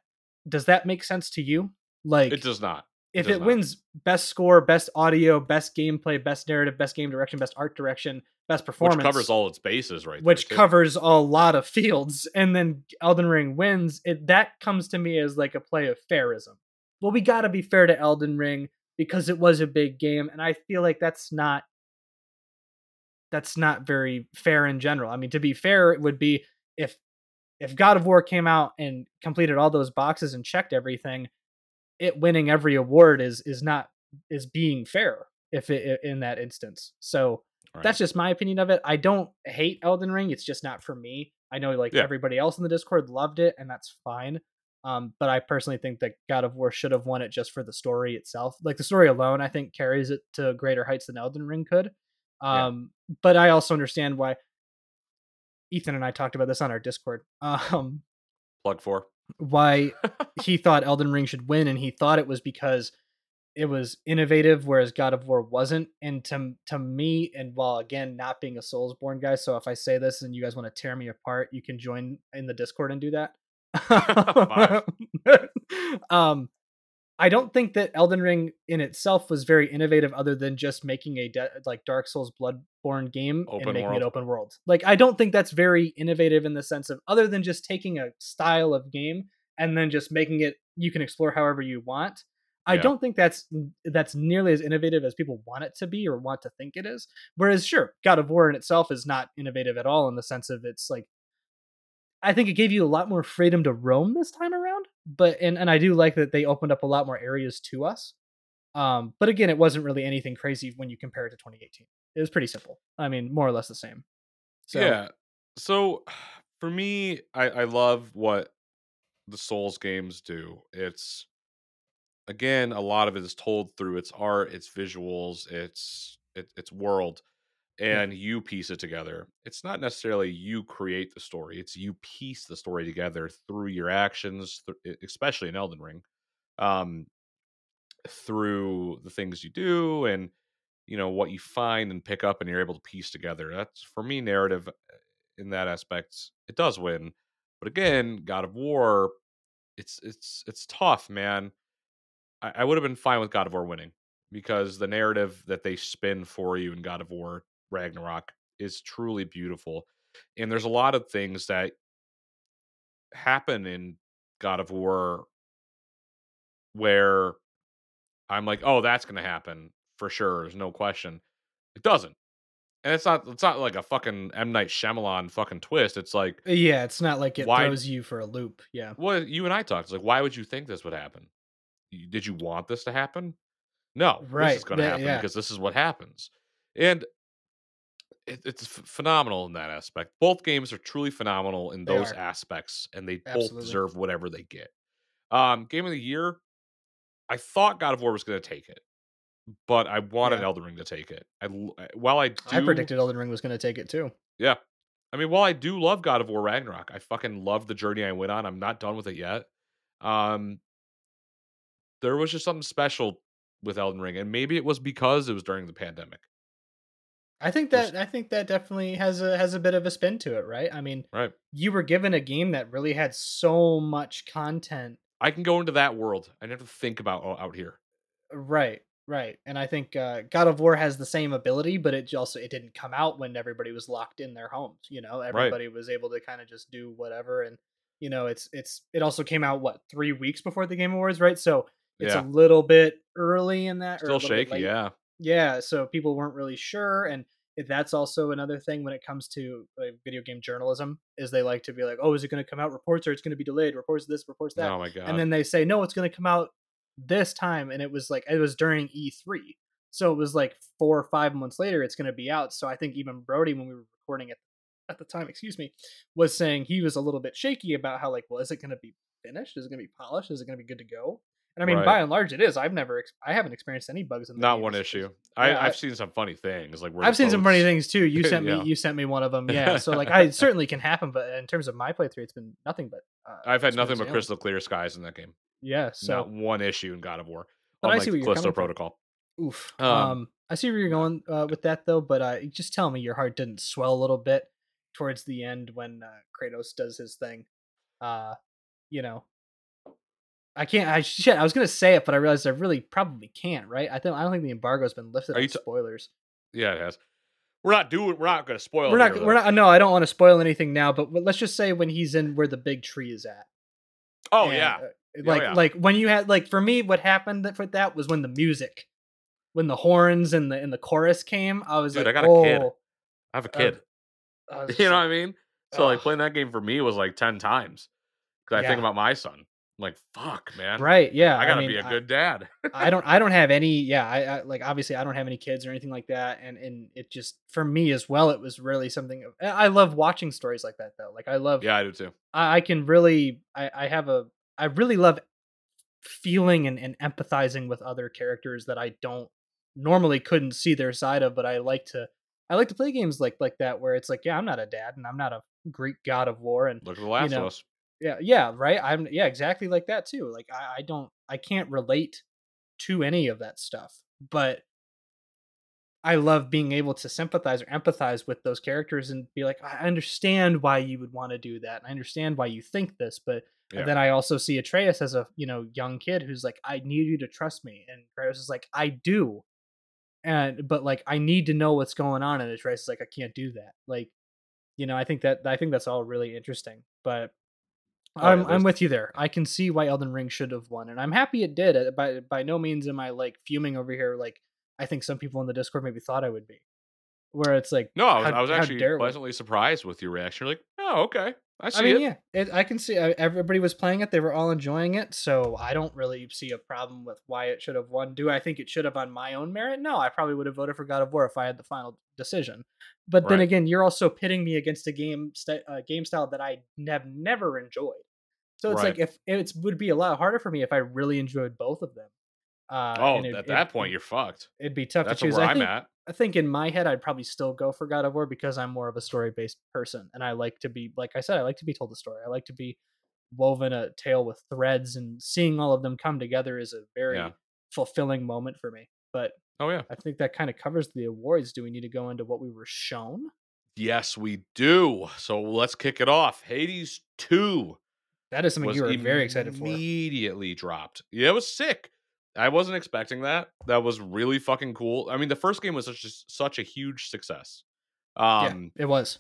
does that make sense to you? Like it does not if does it not. wins best score, best audio, best gameplay, best narrative, best game direction, best art direction, best performance, which covers all its bases right which covers a lot of fields, and then Elden Ring wins, it that comes to me as like a play of fairism. Well, we got to be fair to Elden Ring because it was a big game, and I feel like that's not that's not very fair in general. I mean, to be fair, it would be if if God of War came out and completed all those boxes and checked everything, it winning every award is is not is being fair if it in that instance. So Right. that's just my opinion of it. I don't hate Elden Ring. It's just not for me. I know like Yeah. everybody else in the Discord loved it, and that's fine. Um, but I personally think that God of War should have won it just for the story itself. Like the story alone, I think carries it to greater heights than Elden Ring could. Yeah. Um, but I also understand why Ethan and I talked about this on our Discord. *laughs* Um, plug for why *laughs* he thought Elden Ring should win, and he thought it was because it was innovative, whereas God of War wasn't. And to to me, and while again not being a Soulsborne guy, so if I say this and you guys want to tear me apart, you can join in the Discord and do that. *laughs* um, I don't think that Elden Ring in itself was very innovative, other than just making a de- like Dark Souls Bloodborne game Open and making world. it open world. Like I don't think that's very innovative in the sense of other than just taking a style of game and then just making it you can explore however you want. I Yeah. don't think that's that's nearly as innovative as people want it to be or want to think it is. Whereas sure, God of War in itself is not innovative at all in the sense of it's like I think it gave you a lot more freedom to roam this time around. But and and I do like that they opened up a lot more areas to us. Um, but again, it wasn't really anything crazy when you compare it to 2018. It was pretty simple. I mean, more or less the same. So Yeah. So *sighs* for me, I, I love what the Souls games do. It's again, a lot of it is told through its art, its visuals, its it, its world, And you piece it together. It's not necessarily you create the story; it's you piece the story together through your actions, th- especially in Elden Ring, um, through the things you do and you know what you find and pick up, and you're able to piece together. That's for me narrative uh, in that aspect. It does win, but again, God of War, it's it's it's tough, man. I, I would have been fine with God of War winning because the narrative that they spin for you in God of War Ragnarok is truly beautiful. And there's a lot of things that happen in God of War where I'm like, oh, that's gonna happen for sure. There's no question. It doesn't. And it's not it's not like a fucking M. Night Shyamalan fucking twist. It's like uh, yeah, it's not like it Why- throws you for a loop. Yeah. what you and I talked. It's like, why would you think this would happen? Did you want this to happen? No, Right. this is going to that- happen yeah. because this is what happens, and it, it's ph- phenomenal in that aspect. Both games are truly phenomenal in They those are. aspects, and they both deserve whatever they get. Um, game of the year, I thought God of War was going to take it, but I wanted Yeah. Elden Ring to take it. I while I do, I predicted Elden Ring was going to take it too. yeah. I mean, while I do love God of War Ragnarok, I fucking love the journey I went on. I'm not done with it yet. Um, there was just something special with Elden Ring, and maybe it was because it was during the pandemic. I think that I think that definitely has a has a bit of a spin to it, right? I mean, Right. you were given a game that really had so much content I can go into that world. I never think about oh, out here. Right, right. And I think uh, God of War has the same ability, but it also it didn't come out when everybody was locked in their homes. You know, everybody was able to kind of just do whatever, and you know, it's it's it also came out what three weeks before the Game Awards, right? So it's Yeah. a little bit early in that, Still shaky, yeah. Yeah. So people weren't really sure, and that's also another thing when it comes to like, video game journalism is they like to be like, oh, is it going to come out? Reports or it's going to be delayed. Reports this, reports that Oh my god. and then they say no it's going to come out this time and it was like it was during e3 so it was like four or five months later it's going to be out so i think even brody when we were recording it at the time excuse me was saying he was a little bit shaky about how like well is it going to be finished is it going to be polished is it going to be good to go and i mean Right. by and large it is i've never ex- i haven't experienced any bugs in the not one issue. I, yeah, I've seen some funny things. Like I've seen some funny things too. You *laughs* sent Yeah. me, you sent me one of them. Yeah. So like, I *laughs* certainly can happen, but in terms of my playthrough, it's been nothing but. Uh, I've had nothing but crystal clear skies in that game. Yeah. So not one issue in God of War. But I see what you're Callisto coming from. Oof. Um, Um, I see where you're going uh, with that though, but uh, just tell me your heart didn't swell a little bit towards the end when uh, Kratos does his thing. Uh, you know, I can't. I shit. I was gonna say it, but I realized I really probably can't. Right? I think I don't think the embargo's been lifted Are on you t- spoilers. Yeah, it has. We're not doing. We're not going to spoil. we're not. here, we're though. not. No, I don't want to spoil anything now. But let's just say when he's in where the big tree is at. Oh And, yeah. uh, Oh, like yeah. like when you had like for me, what happened with that was when the music, when the horns and the and the chorus came. I was Dude, like, I got a kid. "Oh." I have a uh, kid. *laughs* Was you know what I mean? So like playing that game for me was like ten times. Because I think about my son. Like, fuck, man. Right? Yeah. I gotta mean, be a good dad. *laughs* I don't I don't have any yeah, I, I like obviously I don't have any kids or anything like that and and it just for me as well it was really something I love watching stories like that though. Like I love yeah, I do too. I, I can really I, I have a I really love feeling and, and empathizing with other characters that I don't normally couldn't see their side of, but I like to I like to play games like like that where it's like, yeah, I'm not a dad and I'm not a Greek god of war and Look at the last know, of us. Yeah, yeah, right. I'm yeah, exactly like that too. Like I, I don't I can't relate to any of that stuff. But I love being able to sympathize or empathize with those characters and be like, I understand why you would want to do that. And I understand why you think this, but Yeah. then I also see Atreus as a you know young kid who's like, I need you to trust me, and Atreus is like, I do, and but like I need to know what's going on, and Atreus is like, I can't do that. Like, you know, I think that I think that's all really interesting. But Oh, I'm I'm with you there. I can see why Elden Ring should have won, and I'm happy it did. By by no means am I like fuming over here. Like I think some people in the Discord maybe thought I would be, where it's like, No, I was, how- I was actually we? pleasantly surprised with your reaction. You're like, oh, okay. I I mean, it. yeah, it, I can see uh, everybody was playing it. They were all enjoying it, so I don't really see a problem with why it should have won. Do I think it should have on my own merit? No, I probably would have voted for God of War if I had the final decision. But then again, you're also pitting me against a game st- uh, game style that I have never enjoyed. So it's Right. like if it would be a lot harder for me if I really enjoyed both of them. Uh, Oh, it- at it- that point, you're fucked. it'd be tough That's to choose. where I I'm think, at. I think in my head, I'd probably still go for God of War because I'm more of a story based person, and I like to be, like I said, I like to be told a story. I like to be woven a tale with threads, and seeing all of them come together is a very Yeah. fulfilling moment for me. But Oh, yeah. I think that kind of covers the awards. Do we need to go into what we were shown? Yes, we do. So let's kick it off. Hades 2 That is something you were very excited for. immediately dropped. Yeah, it was sick. I wasn't expecting that. That was really fucking cool. I mean, the first game was such a, such a huge success. Um, yeah, it was.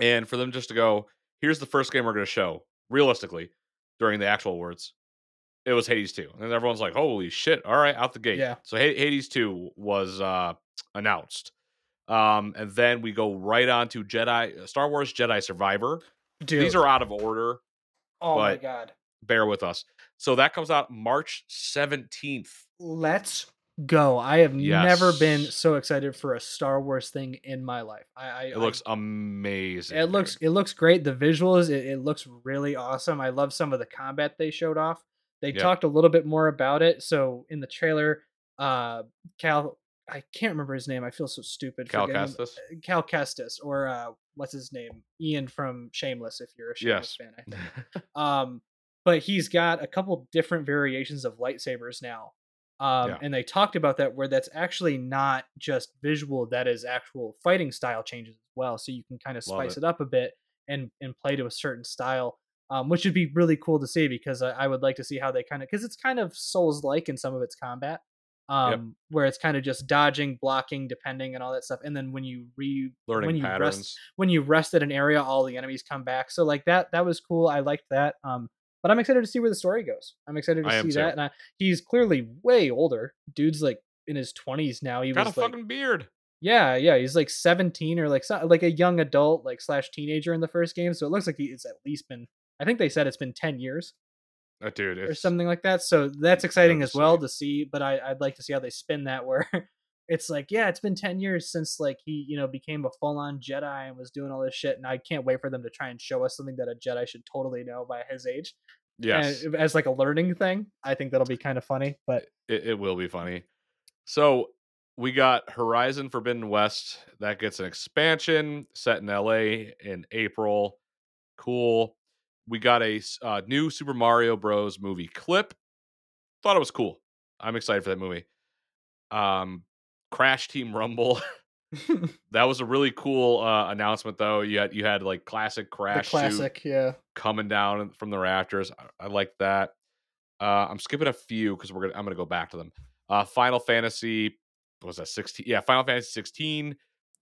and for them just to go, here's the first game we're going to show, realistically, during the actual awards, it was Hades 2. And everyone's like, holy shit, all right, out the gate. Yeah. So Ha- Hades 2 was uh, announced. Um, and then we go right on to Jedi, Star Wars Jedi Survivor. Dude. These are out of order. oh my god. Bear with us. So that comes out March 17th. Let's go. I have never been so excited for a Star Wars thing in my life. I, I It looks amazing. It looks it looks great. The visuals, it, it looks really awesome. I love some of the combat they showed off. They Yep. talked a little bit more about it. So in the trailer, uh Cal I can't remember his name. I feel so stupid. Cal. Kestis? Cal Kestis or uh what's his name? Ian from Shameless if you're a Shameless Yes. fan, I think. *laughs* um but he's got a couple different variations of lightsabers now. Um, Yeah. and they talked about that where that's actually not just visual, that is actual fighting style changes as well. So you can kind of spice it. it. up a bit and and play to a certain style. Um, which would be really cool to see because I, I would like to see how they kind of because it's kind of Souls like in some of its combat, um, where it's kind of just dodging, blocking, depending, and all that stuff. And then when you re Learning when you patterns. rest when you rest at an area, all the enemies come back. So like that that was cool. I liked that. Um, but I'm excited to see where the story goes. I'm excited to I see too. that. And I, he's clearly way older. Dude's like in his 20s now. He Got a like, fucking beard. yeah, yeah. He's like 17 or like like a young adult, like slash teenager in the first game. So it looks like he's at least been. I think they said it's been 10 years Uh, dude, or something like that. So that's exciting as well to see. But I, I'd like to see how they spin that where it's like, yeah, it's been 10 years since like he, you know, became a full on Jedi and was doing all this shit. And I can't wait for them to try and show us something that a Jedi should totally know by his age. yes. And as like a learning thing. I think that'll be kind of funny. But it, it will be funny. So we got Horizon Forbidden West that gets an expansion set in LA in April. Cool. We got a uh, new Super Mario Bros. movie clip. Thought it was cool. I'm excited for that movie. Um, Crash Team Rumble. *laughs* *laughs* that was a really cool uh, announcement, though. You had you had like classic the Crash suit classic, yeah. coming down from the rafters. I, I like that. Uh, I'm skipping a few because we're gonna I'm gonna go back to them. Uh, Final Fantasy what was that 16? Yeah, Final Fantasy 16.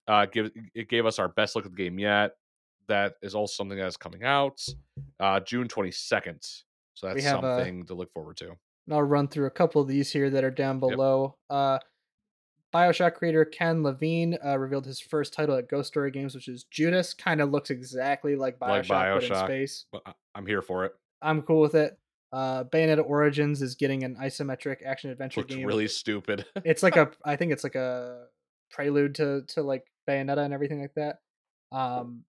Uh, give it gave us our best look at the game yet. That is also something that is coming out uh, June 22nd. So that's uh, something to look forward to. And I'll run through a couple of these here that are down below. Uh, Bioshock creator Ken Levine uh, revealed his first title at Ghost Story Games, which is Judas. Kind of looks exactly like Like Bioshock, but in space. I'm here for it. I'm cool with it. Uh, Bayonetta Origins is getting an isometric action adventure Looks game. really stupid. *laughs* it's like a I think it's like a prelude to to like Bayonetta and everything like that. Um,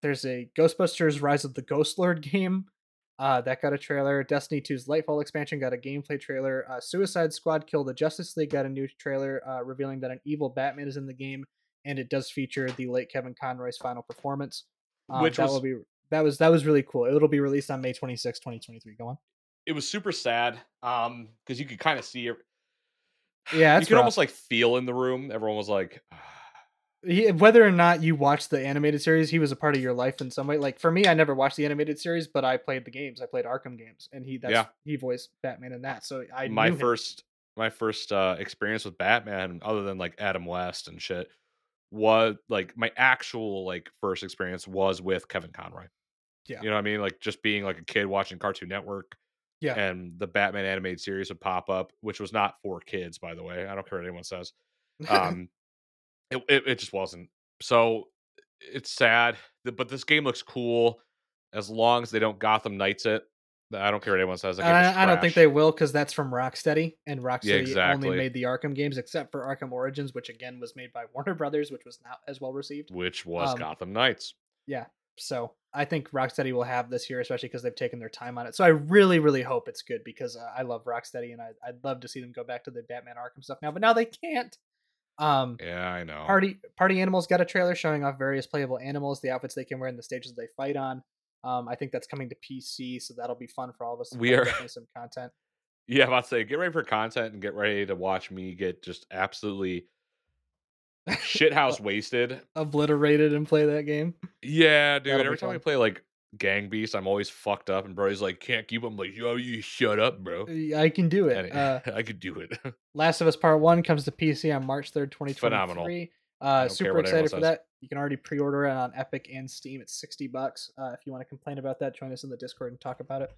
there's a Ghostbusters Rise of the Ghost Lord *laughs* game. Uh, that got a trailer. Destiny 2's Lightfall expansion got a gameplay trailer. Uh, Suicide Squad Kill the Justice League got a new trailer uh, revealing that an evil Batman is in the game, and it does feature the late Kevin Conroy's final performance. Um, Which that was- will be that was that was really cool. It'll be released on May 26, 2023. Go on. it was super sad um because you could kind of see it Yeah, you could rough. almost like feel in the room everyone was like he, whether or not you watched the animated series, he was a part of your life in some way. Like for me, I never watched the animated series, but I played the games. I played Arkham games, and he that's Yeah. he voiced Batman in that. So I my first my first uh experience with batman other than like adam west and shit was like my actual like first experience was with kevin conroy Yeah. you know what i mean like just being like a kid watching cartoon network Yeah. and the batman animated series would pop up which was not for kids by the way i don't care what anyone says *laughs* um it, it, it just wasn't so it's sad but this game looks cool as long as they don't gotham knights it i don't care what anyone says I, I don't think they will because that's from Rocksteady, and Rocksteady exactly. only made the Arkham games, except for Arkham Origins, which again was made by Warner Brothers, which was not as well received. which was um, gotham knights Yeah, So I think Rocksteady will have this here, especially because they've taken their time on it. So I really, really hope it's good because uh, I love Rocksteady, and I, I'd love to see them go back to the Batman Arkham stuff now. But now they can't. Um, Yeah, I know. Party Party Animals got a trailer showing off various playable animals, the outfits they can wear, and the stages they fight on. Um, I think that's coming to PC, so that'll be fun for all of us. We are- *laughs* some content. Yeah, I'm about to say, get ready for content and get ready to watch me get just absolutely *laughs* shithouse wasted. Obliterated and play that game. Yeah, dude. That'll Every time we play like Gang Beast, I'm always fucked up, and Brody's like, can't keep. I'm like, yo, you shut up, bro. I can do it. Uh, *laughs* I could do it. *laughs* Last of Us Part One comes to PC on March third, twenty twenty Phenomenal. Uh, super excited for says. that. You can already pre-order it on Epic and Steam. It's sixty bucks. Uh, if you want to complain about that, join us in the Discord and talk about it.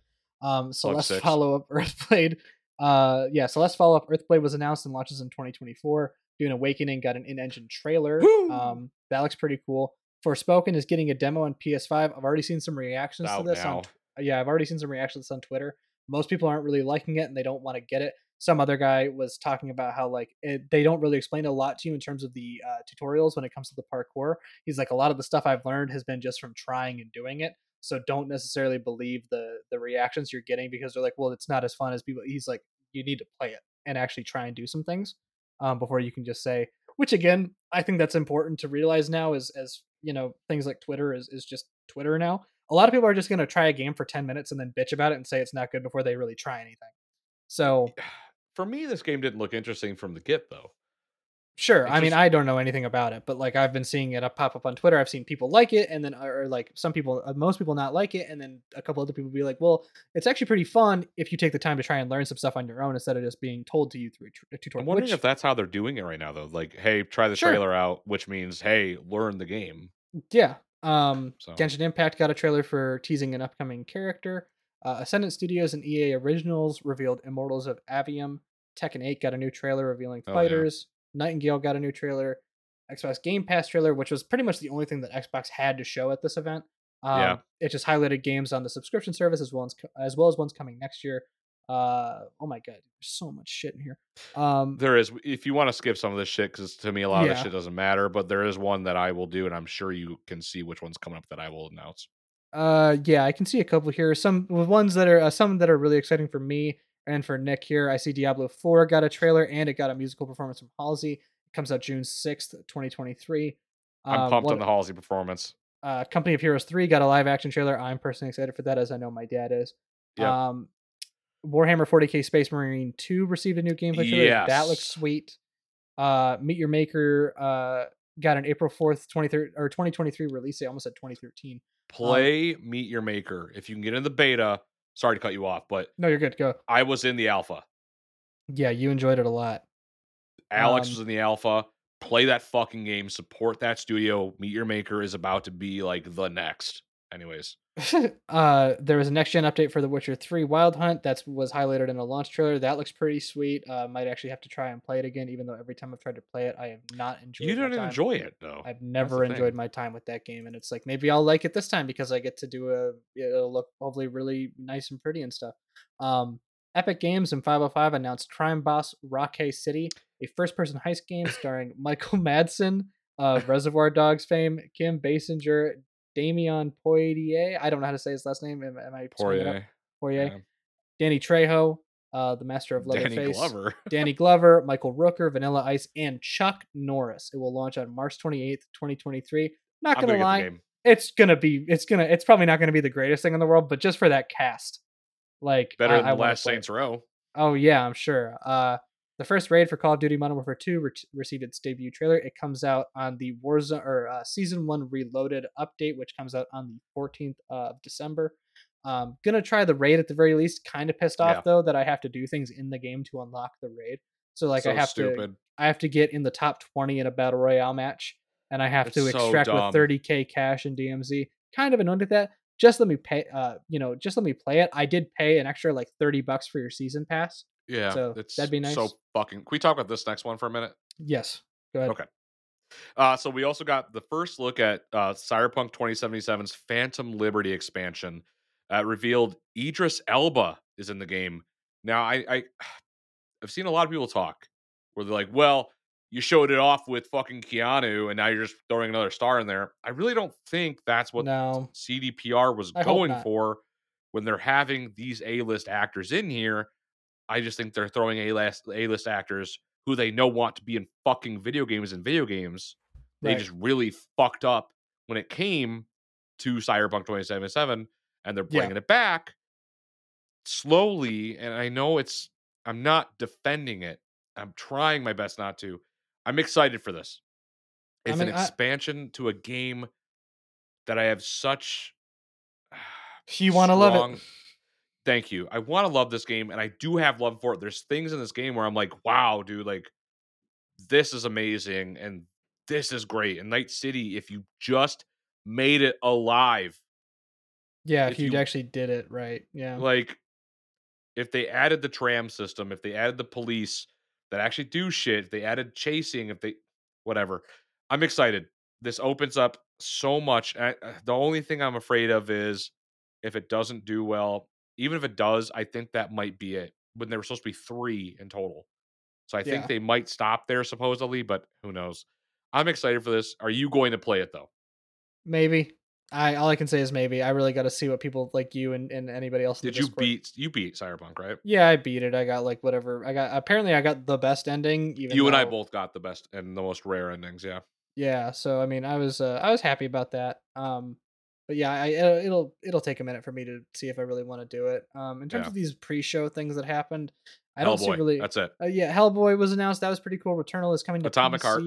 Um, Celeste six. follow up *laughs* Earthblade. Uh, yeah, Celeste follow up Earthblade was announced and launches in 2024. Dune Awakening got an in-engine trailer. Woo! Um, that looks pretty cool. Forspoken is getting a demo on PS5. I've already seen some reactions to Out this now. on yeah, I've already seen some reactions on Twitter. Most people aren't really liking it and they don't want to get it. Some other guy was talking about how like it, they don't really explain a lot to you in terms of the uh, tutorials when it comes to the parkour. He's like a lot of the stuff I've learned has been just from trying and doing it. So don't necessarily believe the the reactions you're getting because they're like, well, it's not as fun as people. He's like, you need to play it and actually try and do some things um, before you can just say. Which again, I think that's important to realize now. is as you know, things like Twitter is is just Twitter now a lot of people are just going to try a game for 10 minutes and then bitch about it and say it's not good before they really try anything. So, *sighs* For me, this game didn't look interesting from the get, though. Sure. It I mean, I don't know anything about it, but like I've been seeing it pop up on Twitter. I've seen people like it and then or like some people uh, most people not like it and then a couple other people be like, "Well, it's actually pretty fun if you take the time to try and learn some stuff on your own instead of just being told to you through a, a I'm wondering which- if that's how they're doing it right now, though. Like, hey, try the Sure. trailer out, which means, hey, learn the game. Yeah. Um, So- Genshin Impact got a trailer for teasing an upcoming character. Uh, Ascendant Studios and EA Originals revealed Immortals of Aveum. Tekken 8 got a new trailer revealing Oh, yeah. Nightingale got a new trailer. Xbox Game Pass trailer, which was pretty much the only thing that Xbox had to show at this event. Um, Yeah. It just highlighted games on the subscription service as well as, as well as ones coming next year. Uh, oh my god, there's so much shit in here. Um, There is, if you want to skip some of this shit, because to me, a lot of Yeah. this shit doesn't matter, but there is one that I will do, and I'm sure you can see which one's coming up that I will announce. Uh, yeah, I can see a couple here. Some ones that are uh, some that are really exciting for me and for Nick here. I see Diablo Four got a trailer and it got a musical performance from Halsey. It comes out June sixth, twenty twenty three. I'm pumped on the Halsey performance. uh, Company of Heroes 3 got a live action trailer. I'm personally excited for that, as I know my dad is. Yep. Um, Warhammer 40k Space Marine 2 received a new gameplay trailer. That looks sweet. Uh, Meet Your Maker uh, got an April 4th, 23 or 2023 release. They almost said 2013. Play Meet Your Maker. If you can get in the beta, sorry to cut you off, but No, you're good. Go. I was in the alpha. Yeah, you enjoyed it a lot. Alex Um, was in the alpha. Play that fucking game. Support that studio. Meet Your Maker is about to be like the next. Anyways. *laughs* uh, there was a next gen update for The Witcher 3 Wild Hunt that was highlighted in a launch trailer. That looks pretty sweet. Uh, might actually have to try and play it again, even though every time I've tried to play it, I have not enjoyed. It. You don't enjoy it though. I've never enjoyed thing. my time with that game, and it's like maybe I'll like it this time because I get to do a it'll look hopefully really nice and pretty and stuff. Um, Epic Games and 505 announced Crime Boss Rockay City, a first-person heist game *laughs* starring Michael Madsen of Reservoir Dogs fame, Kim Basinger, Damion Poitier. I don't know how to say his last name. Am, am I screwing it up? Poirier. Poirier. Yeah. Danny Trejo, uh, the master of Danny Leatherface. Glover. *laughs* Danny Glover, Michael Rooker, Vanilla Ice, and Chuck Norris. It will launch on March 28th, 2023. Not gonna gonna lie, it's gonna be it's gonna it's probably not gonna be the greatest thing in the world, but just for that cast. Like Better I, than I Last. Saints Row. Oh yeah, I'm sure. Uh, the first raid for Call of Duty Modern Warfare 2 re- received its debut trailer. It comes out on the Warzone or uh, Season One Reloaded update, which comes out on the 14th of December. Um, gonna try the raid at the very least. Kind of pissed off Yeah. though that I have to do things in the game to unlock the raid. So like I So have to. I have to get in the top 20 in a battle royale match, and I have It's to extract dumb. with 30k cash in DMZ. Kind of annoyed with that. Just let me pay. Uh, you know, just let me play it. I did pay an extra like 30 bucks for your season pass. Yeah, So, it's that'd be nice. So fucking. Can we talk about this next one for a minute? Yes. Go ahead. Okay. Uh, so we also got the first look at uh, Cyberpunk 2077's Phantom Liberty expansion. Uh, revealed Idris Elba is in the game. Now, I, I *sighs* I've seen a lot of people talk where they're like, "Well, you showed it off with fucking Keanu, and now you're just throwing another star in there." I really don't think that's what no. CDPR was I going for when they're having these A-list actors in here. I just think they're throwing A-list A-list actors who they know want to be in fucking video games and video games. They Right. just really fucked up when it came to Cyberpunk 2077 and they're Yeah. bringing it back slowly and I know it's I'm not defending it. I'm trying my best not to. I'm excited for this. I It's mean, an I- expansion to a game that I have such *sighs* You want to love it. Thank you. I want to love this game, and I do have love for it. There's things in this game where I'm like, wow, dude, like this is amazing, and this is great. And Night City, if you just made it alive, Yeah, if if you you- actually did it right. Yeah. like if they added the tram system, if they added the police that actually do shit, if they added chasing, if they whatever, I'm excited. This opens up so much. I, uh, the only thing I'm afraid of is if it doesn't do well. Even if it does, I think that might be it. When there were supposed to be three in total, so I Yeah. think they might stop there supposedly, but who knows? I'm excited for this. Are you going to play it though? Maybe. I all I can say is maybe. I really got to see what people like you and, and anybody else. Did you Discord- beat you beat Cyberpunk, right? Yeah, I beat it. I got like whatever. I got apparently I got the best ending. Even You and I both got the best and the most rare endings, yeah. Yeah, so I mean, I was uh, I was happy about that. Um, but yeah, I it'll it'll, take a minute for me to see if I really want to do it. Um, in terms Yeah. of these pre-show things that happened, I don't see really. That's it. Uh, yeah, Hellboy was announced. That was pretty cool. Returnal is coming to Atomic Heart.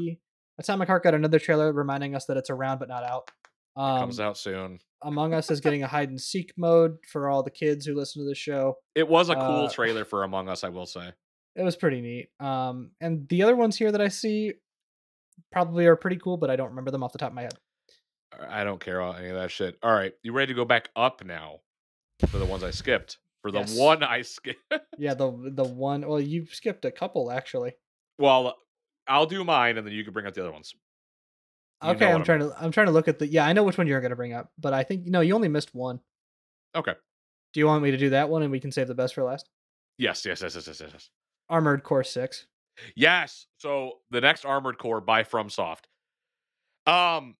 Atomic Heart got another trailer reminding us that it's around but not out. Um, Comes out soon. Among Us is getting a *laughs* hide and seek mode for all the kids who listen to the show. It was a cool uh, trailer for Among Us, I will say. It was pretty neat. Um, and the other ones here that I see probably are pretty cool, but I don't remember them off the top of my head. I don't care about any of that shit. All right, you ready to go back up now for the ones I skipped? For the Yes. one I *laughs* skipped. Yeah, the the one. Well, you skipped a couple actually. well, I'll do mine, and then you can bring up the other ones. You Okay, I'm trying to I'm trying to look at the. Yeah, I know which one you're gonna bring up, but I think no, you only missed one. Okay. Do you want me to do that one and we can save the best for last? Yes, yes, yes, yes, yes, yes, yes. Armored Core Six. Yes. So the next Armored Core by FromSoft. Um,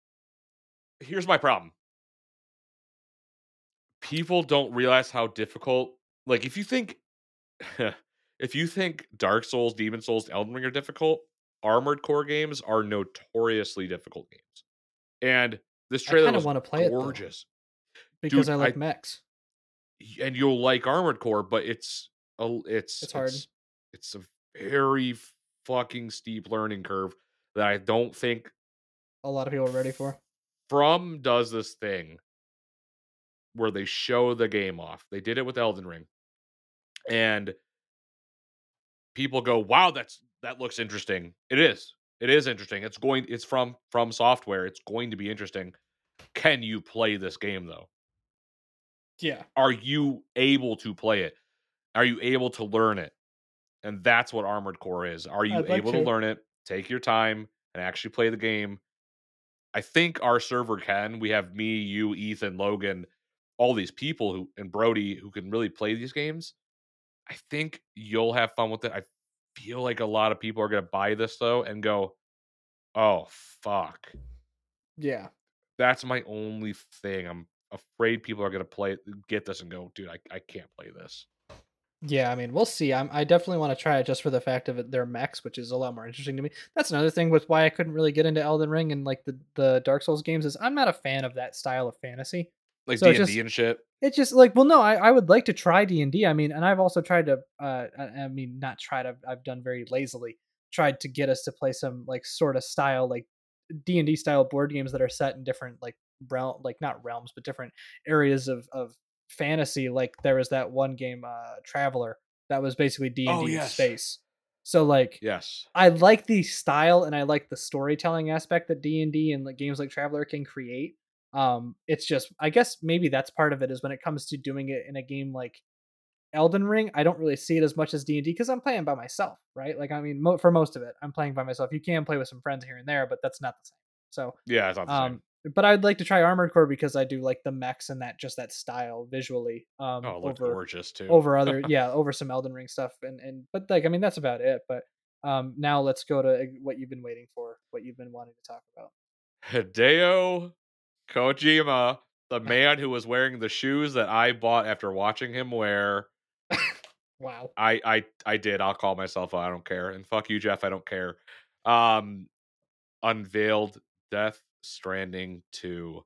here's my problem. People don't realize how difficult. Like, if you think, *laughs* if you think Dark Souls, Demon Souls, Elden Ring are difficult, Armored Core games are notoriously difficult games. And this I trailer was want to play it though, gorgeous, because Dude, I like I- mechs. And you'll like Armored Core, but it's a, it's It's hard. It's, it's a very fucking steep learning curve that I don't think A lot of people are ready for. From does this thing where they show the game off. They did it with Elden Ring. And people go, "Wow, that's that looks interesting." It is. It is interesting. It's going it's from from software. It's going to be interesting. Can you play this game though? Yeah. Are you able to play it? Are you able to learn it? And that's what Armored Core is. Are you I'd like able to to. learn it? Take your time and actually play the game. I think our server can. We have me, you, Ethan, Logan, all these people who and Brody who can really play these games. I think you'll have fun with it. I feel like a lot of people are going to buy this though and go, "Oh fuck." Yeah. That's my only thing. I'm afraid people are going to play get this and go, "Dude, I I can't play this." Yeah, I mean, we'll see. I'm, I definitely want to try it just for the fact of it, their mechs, which is a lot more interesting to me. That's another thing with why I couldn't really get into Elden Ring and like the, the Dark Souls games is I'm not a fan of that style of fantasy. Like D&D and shit. It's just like, well, no, I, I would like to try D and D. I mean, and I've also tried to, uh, I, I mean, not tried. I've, I've done very lazily tried to get us to play some like sort of style, like D and D style board games that are set in different like realm, like not realms, but different areas of of fantasy. Like there was that one game, uh, Traveler, that was basically D and Oh, yes. space. So like, Yes. I like the style and I like the storytelling aspect that D and like games like Traveler can create. Um, it's just I guess maybe that's part of it is when it comes to doing it in a game like Elden Ring, I don't really see it as much as D and D because I'm playing by myself, right? Like I mean, mo- for most of it, I'm playing by myself. You can play with some friends here and there, but that's not the same. So, Yeah, it's not the same. But I'd like to try Armored Core because I do like the mechs and that just that style visually. Um, Oh, over gorgeous too. over other *laughs* yeah over some Elden Ring stuff and and but like I mean that's about it. But um now let's go to what you've been waiting for, what you've been wanting to talk about. Hideo Kojima, the *laughs* man who was wearing the shoes that I bought after watching him wear. *laughs* Wow. I I I did. I'll call myself. I don't care. And fuck you, Jeff. I don't care. Um, unveiled Death Stranding two,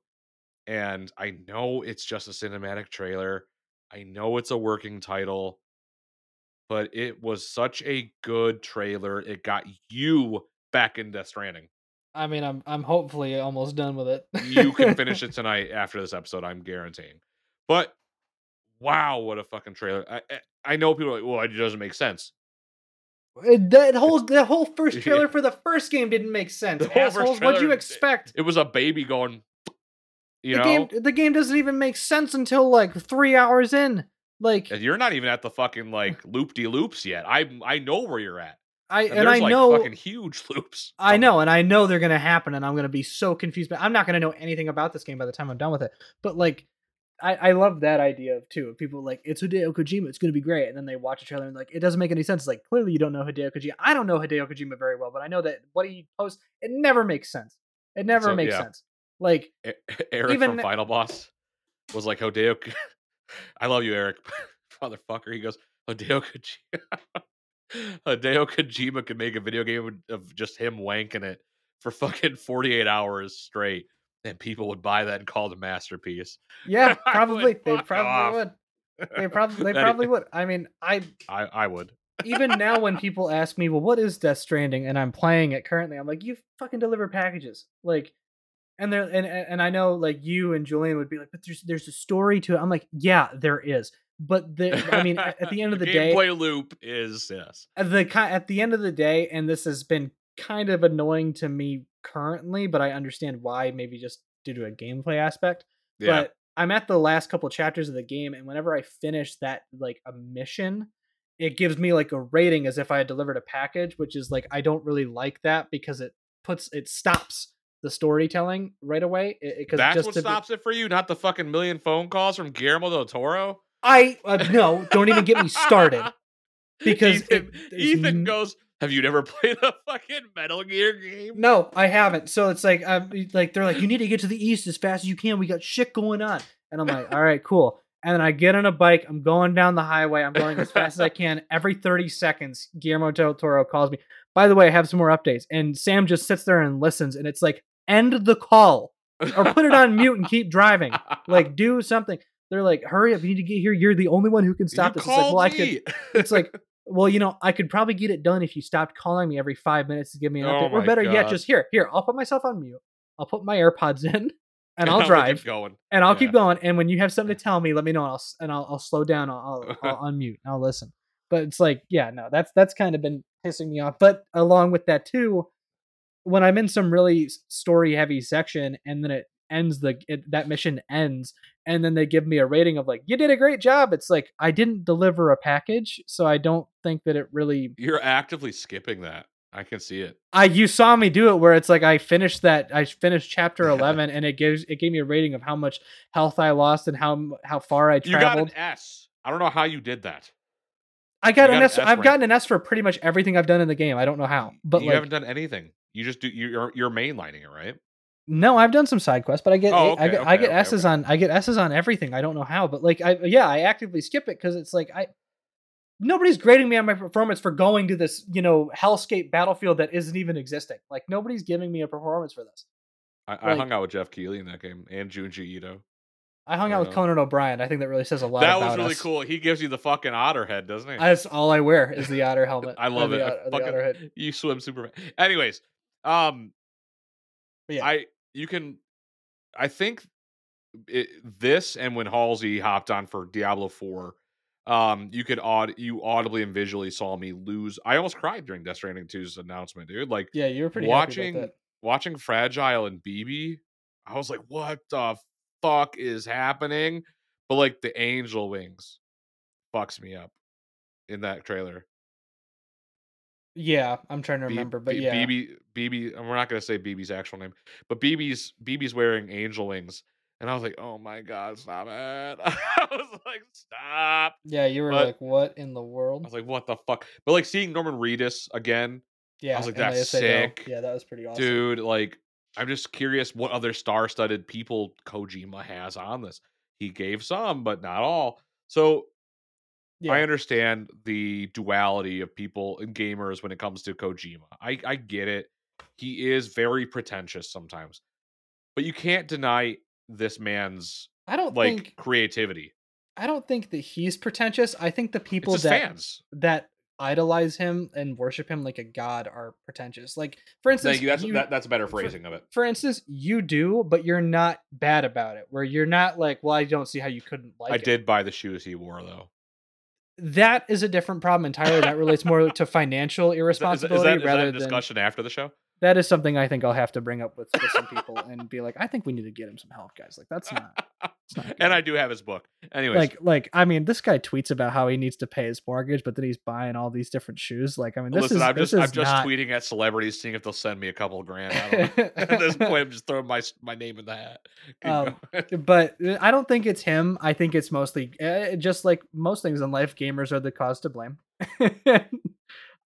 and I know it's just a cinematic trailer. I know it's a working title, but it was such a good trailer. It got you back in Death Stranding. I mean I'm I'm hopefully almost done with it. you can finish it *laughs* tonight after this episode. I'm guaranteeing. But wow, what a fucking trailer! I I, I know people are like, well, it doesn't make sense. It- that whole that whole first Yeah. trailer for the first game didn't make *laughs* sense. Assholes, what'd you expect? It was a baby going, you the know. game the game doesn't even make sense until like three hours in. Like and you're not even at the fucking *sighs* like loop de loops yet. I I know where you're at. I And, and, I like know fucking huge *laughs* loops. I know, and I know they're gonna happen, and I'm gonna be so confused. But I'm not gonna know anything about this game by the time I'm done with it. But like, I, I love that idea of too. Of people like it's Hideo Kojima, it's gonna be great, and then they watch a trailer and like it doesn't make any sense. Like clearly you don't know Hideo Kojima. I don't know Hideo Kojima very well, but I know that what he posts it never makes sense. It never So, makes yeah. sense. Like E- *laughs* Eric Even- from Final Boss was like Hideo. *laughs* I love you, Eric, *laughs* motherfucker. He goes Hideo Kojima. Hideo Kojima could make a video game of just him wanking it for fucking 48 hours straight, and people would buy that and call it a masterpiece. yeah, *laughs* probably they probably off. would. They *laughs* probably they probably would. I mean, I I I would. even now when *laughs* people ask me, well, what is Death Stranding, and I'm playing it currently, I'm like, you fucking deliver packages, like, and there, and and I know like you and Julian would be like, but there's there's a story to it. I'm like, yeah, there is, but the, I mean, at the end of the day, gameplay loop is yes. at the at the end of the day, and this has been kind of annoying to me currently, but I understand why, maybe just due to a gameplay aspect. Yeah, But I'm at the last couple chapters of the game, and whenever I finish that like a mission, it gives me like a rating as if I had delivered a package, which is like I don't really like that because it puts it stops the storytelling right away. Because that's just what to be- stops it for you, not the fucking million phone calls from Guillermo del Toro. I uh, no, don't even get me started *laughs* because Ethan, it- Ethan n- goes, "Have you never *laughs* played a fucking Metal Gear game?" No, I haven't. So it's like, um, like they're like, you need to get to the east as fast as you can. We got shit going on, and I'm like, *laughs* all right, cool. And then I get on a bike. I'm going down the highway. I'm going as fast as I *laughs* can. Every 30 seconds, Guillermo del Toro calls me. By the way, I have some more updates. And Sam just sits there and listens. And it's like, end the call or put it on mute and keep driving. Like, do something. They're like, hurry up. You need to get here. You're the only one who can stop you this. It's like, well, I could. It's like, well, you know, I could probably get it done if you stopped calling me every five minutes to give me an Oh update. Or my better yet, just here, here, I'll put myself on mute. I'll put my AirPods in *laughs* and I'll drive going. and I'll Yeah. keep going. And when you have something to *laughs* tell me, let me know and I'll, and I'll, I'll slow down. I'll, I'll, I'll *laughs* unmute. and I'll listen. But it's like, yeah, no, that's, that's kind of been pissing me off. But along with that too, when I'm in some really story heavy section and then it ends the it, that mission ends and then they give me a rating of like you did a great job it's like i didn't deliver a package so i don't think that it really You're actively skipping that. I can see it. i you saw me do it where it's like i finished that i finished chapter *laughs* 11 and it gives it gave me a rating of how much health i lost and how how far i You got traveled an S. I don't know how you did that. i got got s an S i've rank. gotten an s for pretty much everything i've done in the game i don't know how but you like haven't done anything. You just do. You're you're mainlining it, right? No, I've done some side quests, but I get Oh, I okay, get I get okay, S's okay. on I get S's on everything. I don't know how, but like I yeah, I actively skip it because it's like I nobody's grading me on my performance for going to this you know hellscape battlefield that isn't even existing. Like nobody's giving me a performance for this. I, I Like- hung out with Jeff Keighley in that game and Junji Ito. I hung I out with. Conan O'Brien. I think that really says a lot. That was really us. cool. He gives you the fucking otter head, doesn't he? That's all I wear is the otter helmet. *laughs* I love the it. I the fucking- otter hood. you swim super. fa- Anyways, um, yeah. I you can, I think it, this and when Halsey hopped on for Diablo Four, um, you could aud you audibly and visually saw me lose. I almost cried during Death Stranding 2's announcement, dude. Like Yeah, you were pretty watching watching Fragile and BB, I was like, what the fuck is happening? But like the angel wings fucks me up in that trailer. Yeah, I'm trying to B- remember, but B- yeah, BB BB and we're not gonna say BB's actual name, but BB's BB's wearing angel wings. And I was like, oh my god, stop it. *laughs* I was like, stop. yeah, you were but- like, what in the world?" I was like, what the fuck? But like seeing Norman Reedus again, Yeah, I was like, "That's sick, Yeah, that was pretty awesome. dude, like I'm just curious what other star-studded people Kojima has on this. He gave some, but not all. So yeah. I understand the duality of people and gamers when it comes to Kojima. I, I get it. He is very pretentious sometimes, but you can't deny this man's I don't like think creativity. I don't think that he's pretentious. I think the people that fans. that idolize him and worship him like a god are pretentious. Like for instance, Thank you. That's you- that, that's a better for- phrasing of it. for instance, you do, but you're not bad about it. Where you're not like, well, I don't see how you couldn't like I it. did buy the shoes he wore though. That is a different problem entirely. That relates more to financial Is that, is, that- irresponsibility is that rather a than discussion after the show? That is something I think I'll have to bring up with, with some people and be like, I think we need to get him some help, guys. Like that's not. It's not and. I do have his book. Anyways, like like I mean, this guy tweets about how he needs to pay his mortgage, but then he's buying all these different shoes. Like I mean, this listen, is I'm this just I'm just not... tweeting at celebrities, seeing if they'll send me a couple of grand. I don't *laughs* know. *laughs* at this point, I'm just throwing my my name in the hat. Um, *laughs* but uh, I don't think it's him. I think it's mostly uh, just like most things in life. Gamers are the cause to blame.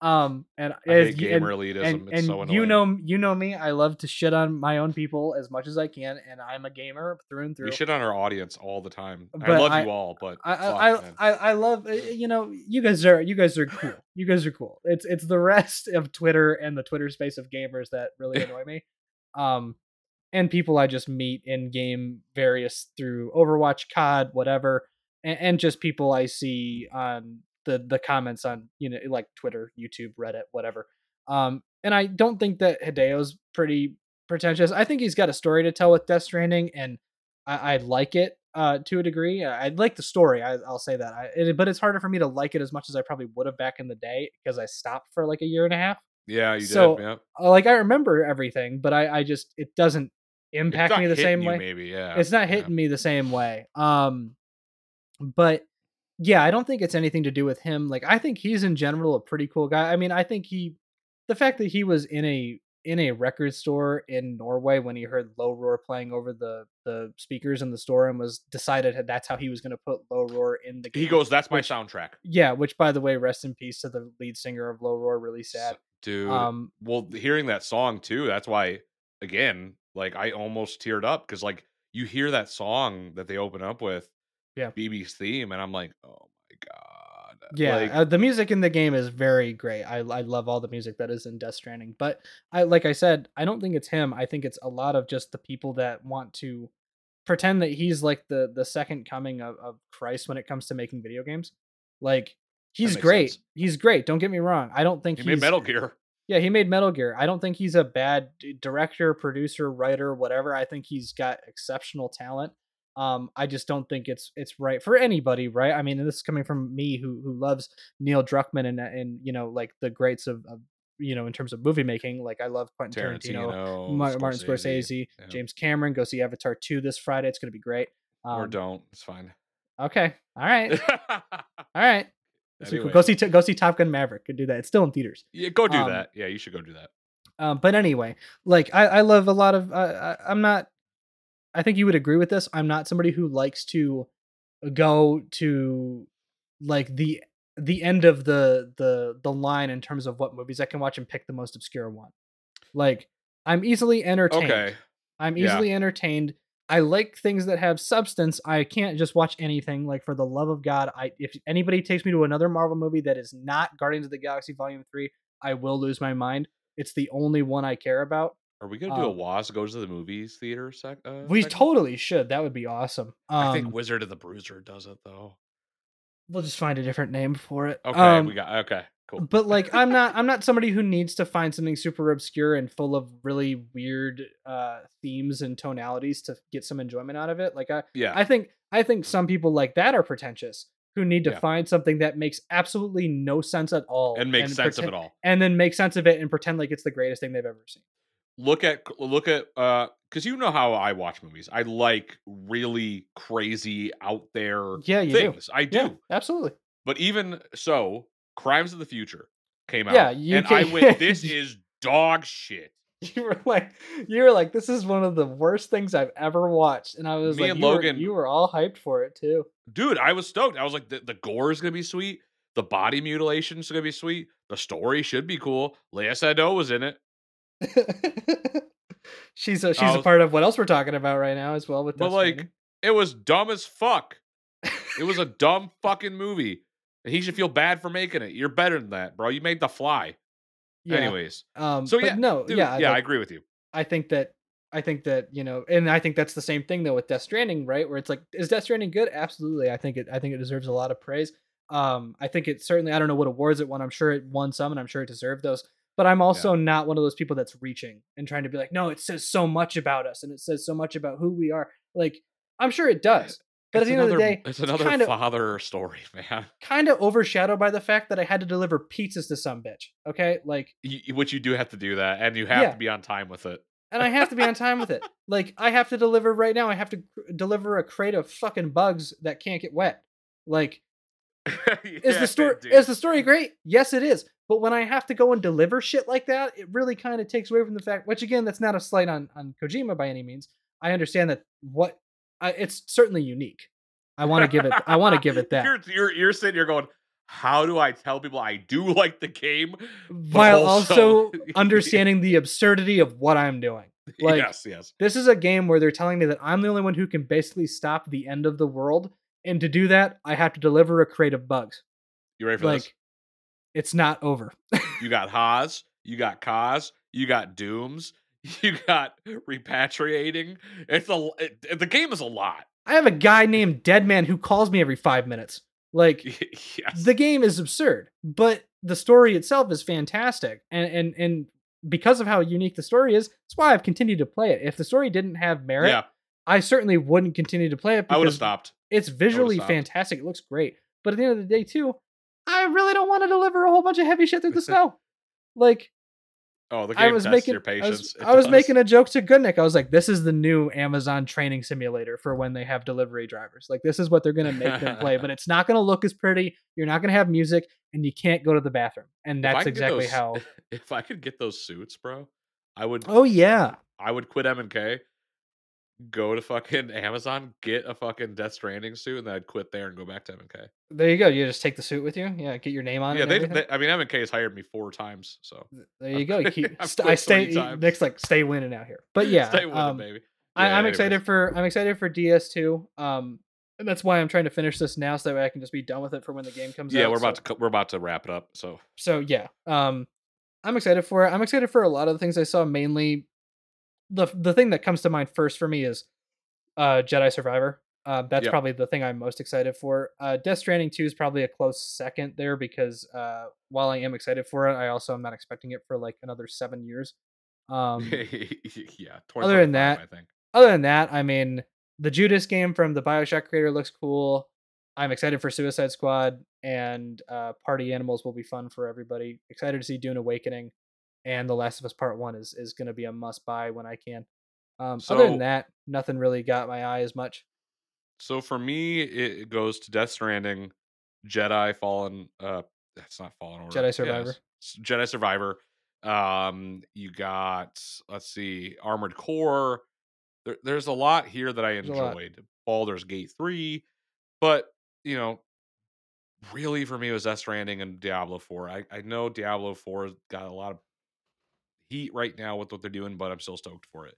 Um, and I as hate gamer and, elitism. and, it's and so annoying. you know you know me. I love to shit on my own people as much as I can, and I'm a gamer through and through. we shit on our audience all the time. I love I- you all, but I fuck, I, I. I I love uh, you know you guys are you guys are cool *laughs* you guys are cool it's it's the rest of Twitter and the Twitter space of gamers that really *laughs* annoy me um and people I just meet in game various through Overwatch COD whatever and, and just people I see on the the comments on you know like Twitter YouTube Reddit whatever um and I don't think that Hideo's pretty pretentious I think he's got a story to tell with Death Stranding and I, I like it uh, to a degree. I, I like the story. I, I'll say that. I, it, but it's harder for me to like it as much as I probably would have back in the day because I stopped for like a year and a half. yeah, you so, did. Yeah. Uh, Like I remember everything, but I, I just it doesn't impact me the same you, way. Maybe, yeah. It's not yeah. hitting me the same way. Um, but yeah, I don't think it's anything to do with him. Like I think he's in general a pretty cool guy. I mean, I think he, the fact that he was in a in a record store in Norway when he heard Low Roar playing over the the speakers in the store and was decided that that's how he was going to put Low Roar in the game. He goes, "That's my which- soundtrack." yeah, which by the way, rest in peace to the lead singer of Low Roar. Really sad. Dude. Um, well, hearing that song too, that's why again, like I almost teared up because like you hear that song that they open up with, Yeah. BB's theme, and I'm like, oh my god, Yeah, like, uh, the music in the game is very great. I I love all the music that is in Death Stranding, but I like I said, I don't think it's him. I think it's a lot of just the people that want to pretend that he's like the the second coming of, of Christ when it comes to making video games. Like he's great. sense. He's great. Don't get me wrong. I don't think he he's made Metal Gear. yeah, he made Metal Gear. I don't think he's a bad director, producer, writer, whatever. I think he's got exceptional talent. Um, I just don't think it's it's right for anybody, right? I mean, this is coming from me who who loves Neil Druckmann and and you know like the greats of, of you know, in terms of movie making. Like I love Quentin Tarantino, Tarantino, Mar- Martin Scorsese, yeah. James Cameron. Go see Avatar two this Friday. It's gonna be great. or Um, don't. It's fine. Okay, all right, *laughs* all right. Pretty cool. Go see go see Top Gun Maverick. Could do that. It's still in theaters. Yeah, go do um, that. Yeah, you should go do that. Um, but anyway, like I, I love a lot of. Uh, I, I'm not. I think you would agree with this. I'm not somebody who likes to go to like the the end of the the the line in terms of what movies I can watch and pick the most obscure one. Like I'm easily entertained. Okay. I'm yeah. easily entertained. I like things that have substance. I can't just watch anything. Like for the love of God, I if anybody takes me to another Marvel movie that is not Guardians of the Galaxy Volume Three, I will lose my mind. It's the only one I care about. Are we gonna do a um, Waz goes to the movies theater sec? Uh, We segment? totally should. That would be awesome. Um, I think Wizard of the Bruiser does it though. we'll just find a different name for it. Okay, Um, we got okay, cool. but like I'm not *laughs* I'm not somebody who needs to find something super obscure and full of really weird uh themes and tonalities to get some enjoyment out of it. Like I yeah, I think I think some people like that are pretentious who need to Yeah. find something that makes absolutely no sense at all and make sense of it all. and then make sense of it and pretend like it's the greatest thing they've ever seen. Look at look at uh because you know how I watch movies. I like really crazy out there Yeah, you do. things. I do. Yeah, absolutely. But even so, Crimes of the Future came out. Yeah, you and I went, *laughs* this is dog shit. You were like, you were like, this is one of the worst things I've ever watched, and I was Me like, and you, were, Logan- you were all hyped for it too. Dude, I was stoked. I was like, the, the gore is gonna be sweet. The body mutilation is gonna be sweet. The story should be cool. Léa Seydoux was in it. *laughs* she's a she's I a was- part of what else we're talking about right now as well with But like, it was dumb as fuck. It was a *laughs* dumb fucking movie. He should feel bad for making it. You're better than that, bro. You made The Fly. yeah. Anyways, um, so yeah, no, dude, yeah, yeah, I agree with you. I think that I think that you know, and I think that's the same thing though with Death Stranding, right? Where it's like, is Death Stranding good? Absolutely. I think it. I think it deserves a lot of praise. Um, I think it certainly. I don't know what awards it won. I'm sure it won some, and I'm sure it deserved those. But I'm also not one of those people that's reaching and trying to be like, no, it says so much about us, and it says so much about who we are. Like, I'm sure it does. But It's at the end of the another- day, it's another kind of father story, *laughs* man. kind of overshadowed by the fact that I had to deliver pizzas to some bitch. Okay, like You, which you do have to do that, and you have Yeah. to be on time with it. and I have to be on time with it. *laughs* Like I have to deliver right now. I have to cr- deliver a crate of fucking bugs that can't get wet. Like *laughs* is the story is the story great? Yes, it is. But when I have to go and deliver shit like that, it really kind of takes away from the fact. Which again, that's not a slight on on Kojima by any means. I understand that what I, it's certainly unique. I want to give it. I want to give it *laughs* that. You're, you're you're sitting here going, how do I tell people I do *laughs* like the game While also *laughs* understanding the absurdity of what I'm doing. Like, yes, yes. This is a game where they're telling me that I'm the only one who can basically stop the end of the world. And to do that, I have to deliver a crate of bugs. You ready for Like, this? It's not over. You got Haas, you got Kaz, you got Dooms, *laughs* you got repatriating. It's a it, the game is a lot. I have a guy named Deadman who calls me every five minutes. Like, *laughs* yes. the game is absurd, but the story itself is fantastic. And, and, and because of how unique the story is, that's why I've continued to play it. If the story didn't have merit, yeah, I certainly wouldn't continue to play it I would have stopped. It's visually stopped. fantastic. It looks great. But at the end of the day, too, I really don't want to deliver a whole bunch of heavy shit through the *laughs* snow. Like Oh, the I game was tests making, your I was, patience. I was making a joke to Goodnick. I was like, "This is the new Amazon training simulator for when they have delivery drivers. Like, this is what they're gonna make them play, but *laughs* it's not gonna look as pretty. You're not gonna have music, and you can't go to the bathroom. And that's exactly those- how. *laughs* If I could get those suits, bro, I would. Oh yeah, I would quit M and K, go to fucking Amazon, get a fucking Death Stranding suit, and then I'd quit there and go back to M and K. there you go. You just take the suit with you. Yeah, get your name on Yeah, it. they, they. I mean, M and K has hired me four times, so there you go. You keep. *laughs* St- I stay. times. Nick's like stay winning out here. But *laughs* yeah, stay with um, baby. I, Yeah, I'm anyways. excited for I'm excited for DS2. Um, and that's why I'm trying to finish this now, so that way I can just be done with it for when the game comes out. Yeah, we're so, about to we're about to wrap it up. So So yeah, um, I'm excited for it. I'm excited for a lot of the things I saw. Mainly, the the thing that comes to mind first for me is uh, Jedi Survivor. Uh, that's Yep. probably the thing I'm most excited for. Uh, Death Stranding 2 is probably a close second there because uh, while I am excited for it, I also am not expecting it for like another seven years. *laughs* Um, yeah. Other than that, I think. other than that, I mean, the Judas game from the Bioshock creator looks cool. I'm excited for Suicide Squad and uh, Party Animals will be fun for everybody. Excited to see Dune Awakening. And The Last of Us Part One is is going to be a must buy when I can. Um, other than that, nothing really got my eye as much. So for me, it goes to Death Stranding, Jedi Fallen. Uh, that's not Fallen Order. Jedi Survivor. s- Jedi Survivor. Um, you got let's see, Armored Core. There, there's a lot here that I enjoyed. Baldur's Gate three, but you know, really for me it was Death Stranding and Diablo four. I I know Diablo four got a lot of heat right now with what they're doing, but I'm still stoked for it.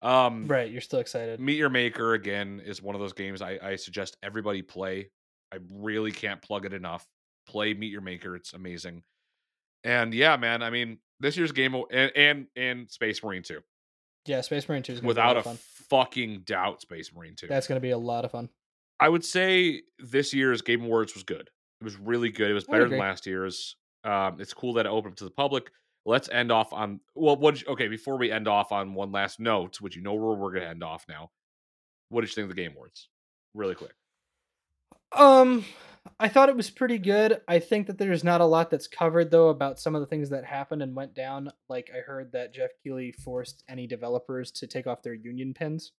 Um, Right, you're still excited. Meet Your Maker again is one of those games I, I suggest everybody play. I really can't plug it enough. Play Meet Your Maker; it's amazing. And yeah, man, I mean, this year's game and and, and Space Marine 2. Yeah, Space Marine Two is going to be a Without lot a of fun. fucking doubt, Space Marine 2. That's going to be a lot of fun. I would say this year's Game Awards was good. It was really good. It was better than last year's. Um, it's cool that it opened up to the public. Let's end off on well, what? you- okay, before we end off on one last note, which you know where we're gonna end off now. What did you think of the Game Awards? Really quick. Um, I thought it was pretty good. I think that there's not a lot that's covered though about some of the things that happened and went down. Like I heard that Geoff Keighley forced any developers to take off their union pins.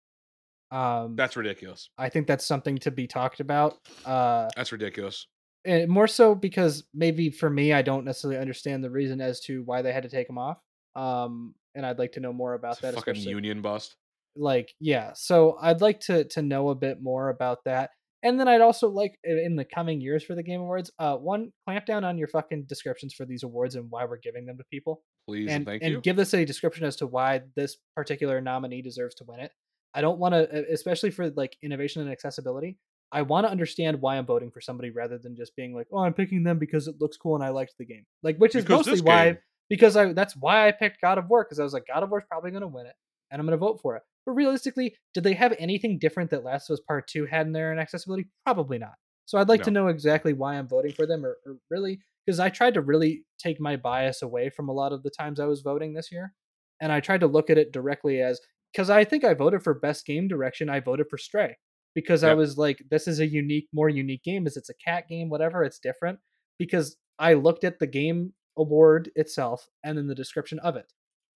Um, That's ridiculous. I think that's something to be talked about. Uh, That's ridiculous. And more so because maybe for me, I don't necessarily understand the reason as to why they had to take them off. Um, and I'd like to know more about It's that. fucking union bust. like yeah so i'd like to to know a bit more about that and then i'd also like in the coming years for the game awards uh one clamp down on your fucking descriptions for these awards and why we're giving them to people Please and, and thank and you. give us a description as to why this particular nominee deserves to win it i don't want to especially for like innovation and accessibility i want to understand why i'm voting for somebody rather than just being like oh i'm picking them because it looks cool and i liked the game like which is Because mostly why because I that's why I picked God of War because I was like God of War's probably going to win it and I'm going to vote for it. But realistically, did they have anything different that Last of Us Part 2 had in there in accessibility? Probably not. So I'd like to know exactly why I'm voting for them or, or really because I tried to really take my bias away from a lot of the times I was voting this year and I tried to look at it directly as because I think I voted for best game direction, I voted for Stray because I was like this is a unique more unique game Is it's a cat game whatever, it's different because I looked at the game award itself and then the description of it.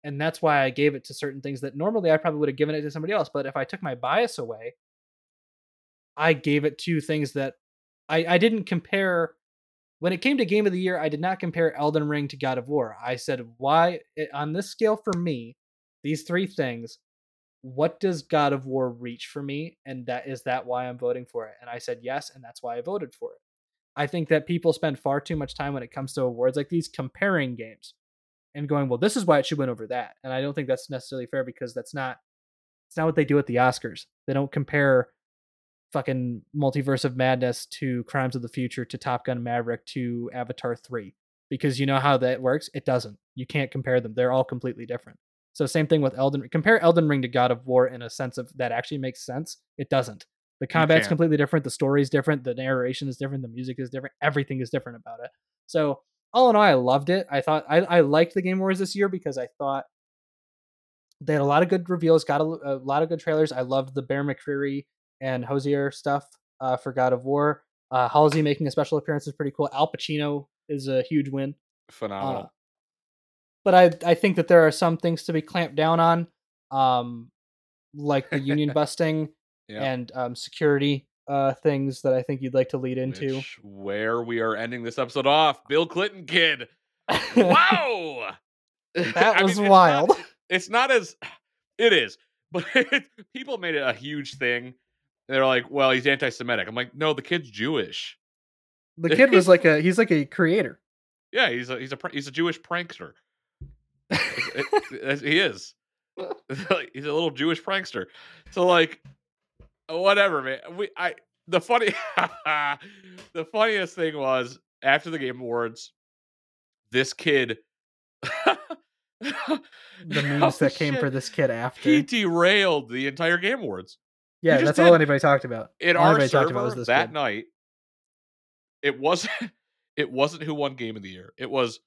And that's why I gave it to certain things that normally I probably would have given it to somebody else. But if I took my bias away, I gave it to things that I, I didn't compare. When it came to game of the year, I did not compare Elden Ring to God of War. I said, why, on this scale for me, these three things, what does God of War reach for me? And that is that why I'm voting for it. And I said yes, and that's why I voted for it. I think that people spend far too much time when it comes to awards like these comparing games and going, well, this is why it should win over that. And I don't think that's necessarily fair because that's not it's not what they do at the Oscars. They don't compare fucking Multiverse of Madness to Crimes of the Future to Top Gun Maverick to Avatar 3 because you know how that works? It doesn't. You can't compare them. They're all completely different. So same thing with Elden compare Elden Ring to God of War in a sense of that actually makes sense. It doesn't. The combat's completely different, the story's different, the narration is different, the music is different, everything is different about it. So all in all, I loved it. I thought I, I liked the Game Awards this year because I thought they had a lot of good reveals, got a, a lot of good trailers. I loved the Bear McCreary and Hozier stuff uh, for God of War. Uh, Halsey making a special appearance is pretty cool. Al Pacino is a huge win. Phenomenal. Uh, but I I think that there are some things to be clamped down on, um, like the union *laughs* busting yeah. and um, security uh, things that I think you'd like to lead into. Which, where we are ending this episode off, Bill Clinton kid. *laughs* Wow. *laughs* that I was mean, it's wild. Not, it's not as *sighs* it is, but people made it a huge thing. They're like, "Well, he's anti-Semitic." I'm like, "No, the kid's Jewish. the kid was like a he's like a creator. Yeah, he's a he's a he's a Jewish prankster. It- it- he is. *laughs* *laughs* He's a little Jewish prankster. So like, whatever, man. We I the funny *laughs* the funniest thing was after the game awards, this kid. The oh, memes that came for this kid after. He derailed the entire game awards. yeah, just that's all anybody talked about. In All our anybody talked server about was this that kid. night, it wasn't it wasn't who won game of the year. It was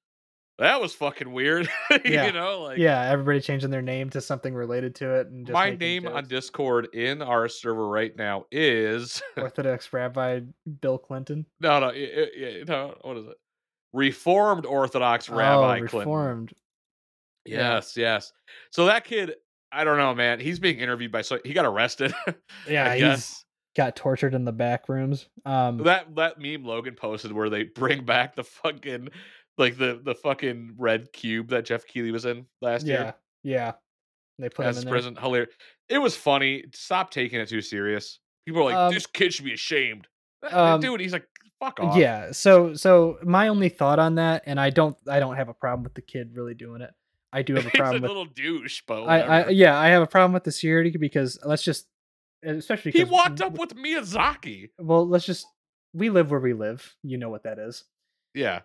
that was fucking weird. *laughs* Yeah. you know, like Yeah, everybody changing their name to something related to it and just my name on. Discord in our server right now is *laughs* Orthodox Rabbi Bill Clinton. no no no what is it? Reformed Orthodox Rabbi oh, Clinton. reformed. Yeah. Yes, yes. So that kid, I don't know, man. He's being interviewed by so he got arrested. *laughs* Yeah, he's got tortured in the back rooms. Um, that that meme Logan posted where they bring back the fucking like the the fucking red cube that Geoff Keighley was in last yeah, year yeah. They put him as in there. prison. Hilarious. It was funny. Stop taking it too serious. People are like, Um, this kid should be ashamed. That- um, Dude, he's like, fuck off. Yeah. So so my only thought on that, and I don't I don't have a problem with the kid really doing it. I do have a *laughs* he's a problem with a little douche, but I, I yeah, I have a problem with the security because let's just especially he walked up with Miyazaki. well, let's just we live where we live. You know what that is. Yeah.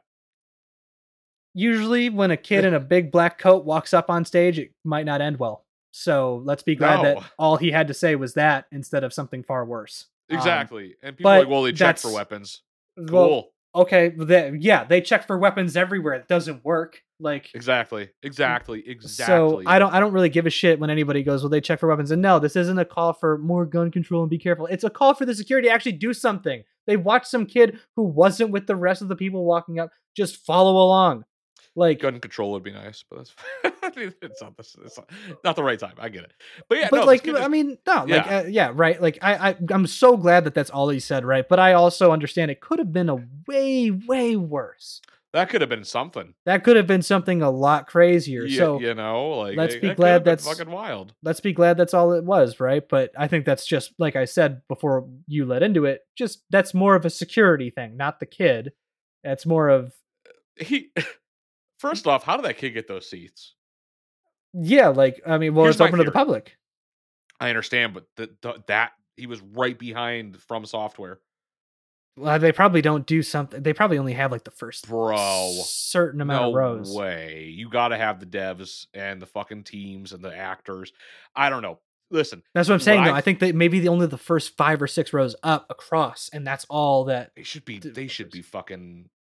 Usually when a kid in a big black coat walks up on stage, it might not end well. So let's be glad No. that all he had to say was that instead of something far worse. Um, Exactly. and people are like, well, they check for weapons. well, Cool. okay, they, yeah, they check for weapons everywhere. It doesn't work. Like Exactly. Exactly. exactly. So. I don't I don't really give a shit when anybody goes, well, they check for weapons. And no, this isn't a call for more gun control and be careful. It's a call for the security to actually do something. They watched some kid who wasn't with the rest of the people walking up just follow along. Like gun control would be nice, but that's *laughs* it's not this. It's not, not the right time. I get it. But yeah, but no, like kid I mean, no, like Yeah. uh, yeah, right. Like I, I I'm so glad that that's all he said, right? But I also understand it could have been a way, way worse. that could have been something. That could have been something a lot crazier. You, so you know, like let's be could glad that's- fucking wild. let's be glad that's all it was, right? But I think that's just like I said before you let into it, just that's more of a security thing, not the kid. That's more of He *laughs* first off, how did that kid get those seats? yeah, like I mean, well, Here's it's open to the public. I understand, but the, the, that he was right behind from software, Well, they probably don't do something. They probably only have like the first bro. certain amount no of rows. way. You got to have the devs and the fucking teams and the actors. I don't know. Listen, That's what I'm saying. What though. I I think that maybe the only the first five or six rows up across, and that's all that they should be. They uh, should be fucking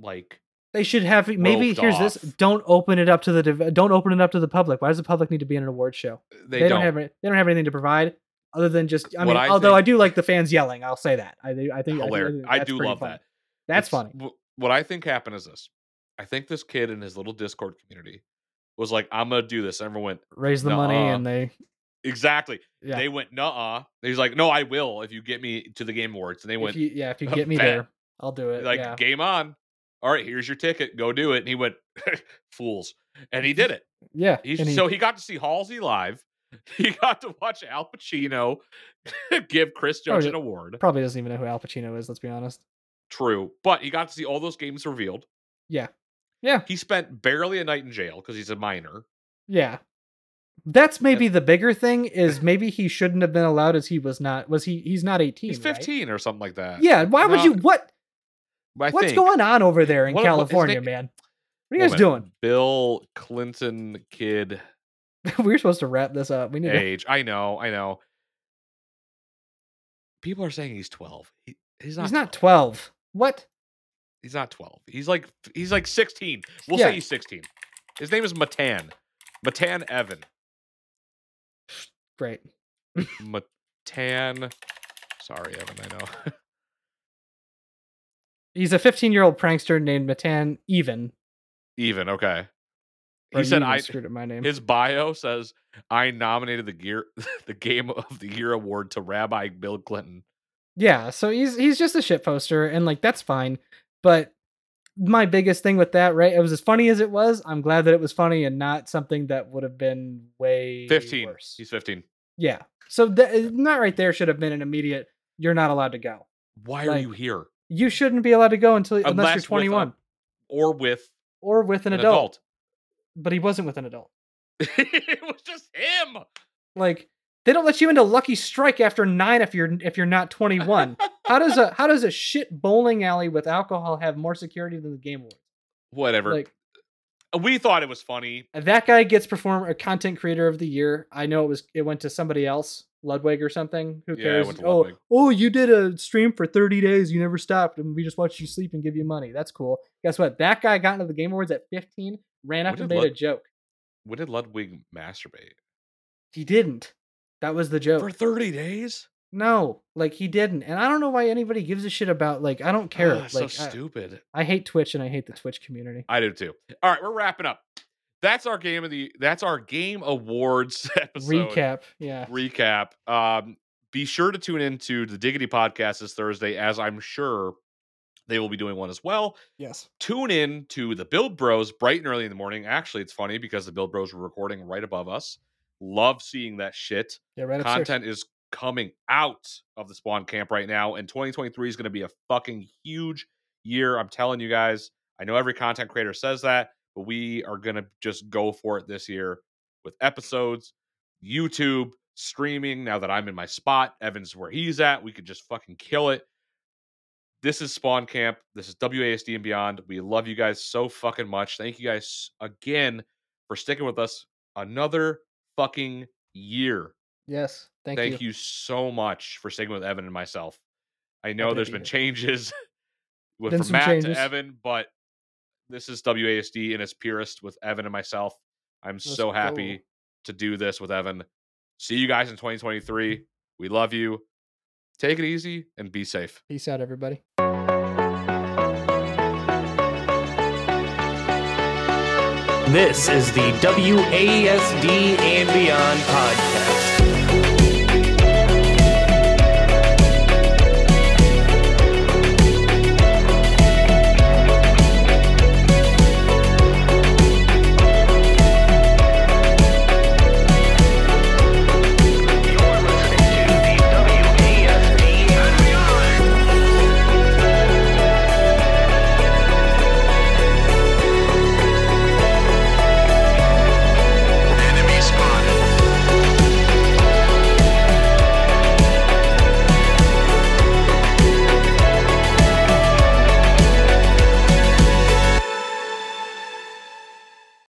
like they should have. Maybe here's this: don't open it up to the don't open it up to the public. Why does the public need to be in an award show? they, They, don't. don't. have they don't have anything to provide other than just. I What mean, I although I do like the fans yelling. I'll say that. I. I think I, think- I do love funny. that. That's It's- funny. What I think happened is this. I think this kid in his little Discord community was like, "I'm gonna do this." Everyone went, Raise the money and they. "Exactly." Yeah. They went, "Nuh-uh." He's like, "No, I will if you get me to the Game Awards." And they if went, you, yeah, if you "Uh, get me there, I'll do it. like yeah. game on all right here's your ticket go do it and he went *laughs* fools and he did it yeah. And he- so he got to see halsey live *laughs* he got to watch al pacino *laughs* give chris judge yeah. an award probably doesn't even know who Al Pacino is. Let's be honest. true but he got to see all those games revealed Yeah. Yeah. he spent barely a night in jail because he's a minor Yeah. That's maybe the bigger thing is maybe he shouldn't have been allowed as he was not was he he's not 18. he's right? 15 or something like that Yeah, why would you what I what's think- going on over there in What- what- California, name- man? What are you guys Woman, bill clinton kid *laughs* we were supposed to wrap this up. We need to age i know i know people are saying he's 12 he, he's not He's not 12. What? He's not 12. He's like he's like 16. We'll Yeah. say he's 16. His name is Matan. Matan Evan. Great. *laughs* Matan. Sorry, Evan. I know. *laughs* He's a 15-year-old prankster named Matan Even. Even okay. Or He said I. screwed up my name. His bio says I nominated the gear *laughs* the Game of the Year award to Rabbi Bill Clinton. Yeah, so he's he's just a shit poster, and like that's fine. But my biggest thing with that, right? It was as funny as it was. I'm glad that it was funny and not something that would have been way 15. worse. He's 15. Yeah. So that not right there should have been an immediate. You're not allowed to go. Why are you here? You shouldn't be allowed to go until unless, Unless you're with a- 21 Or with or with an, an, adult. adult. But he wasn't with an adult. *laughs* it was just him. Like they don't let you into Lucky Strike after nine if you're if you're not 21. how does a how does a shit bowling alley with alcohol have more security than the Game Awards? Whatever. Like we thought it was funny. that guy gets perform a content creator of the year. I know it was it went to somebody else, Ludwig or something. Who cares? oh, Ludwig. oh, you did a stream for 30 days, you never stopped, and we just watched you sleep and give you money. That's cool. Guess what? That guy got into the Game Awards at 15, ran up When and made a joke. When did Ludwig masturbate? He didn't. That was the joke. For 30 days? no, like he didn't. And I don't know why anybody gives a shit about like I don't care. Ah, so like I, stupid. I hate Twitch and I hate the Twitch community. I do too. All right, we're wrapping up. That's our game of the that's our game awards *laughs* episode Recap. Yeah. recap. Um, be sure to tune into the Diggity podcast this Thursday, as I'm sure they will be doing one as well. Yes. Tune in to the Build Bros bright and early in the morning. Actually, it's funny because the Build Bros were recording right above us. Love seeing that shit. Yeah. Right upstairs. Content is coming out of the spawn camp right now, and 2023 is going to be a fucking huge year. I'm telling you guys. I know every content creator says that, but we are going to just go for it this year with episodes, YouTube, streaming. Now that I'm in my spot, Evan's where he's at. We could just fucking kill it. This is Spawn Camp. This is WASD and beyond. We love you guys so fucking much. Thank you guys again for sticking with us another fucking year. Yes. Thank, Thank, you. you. so much for sticking with Evan and myself. I know *laughs* to there's be been changes with from Matt changes. to Evan, but this is WASD in its purest with Evan and myself. I'm Let's so happy go. to do this with Evan. See you guys in 2023. We love you. Take it easy and be safe. Peace out, everybody. This is the WASD and Beyond podcast.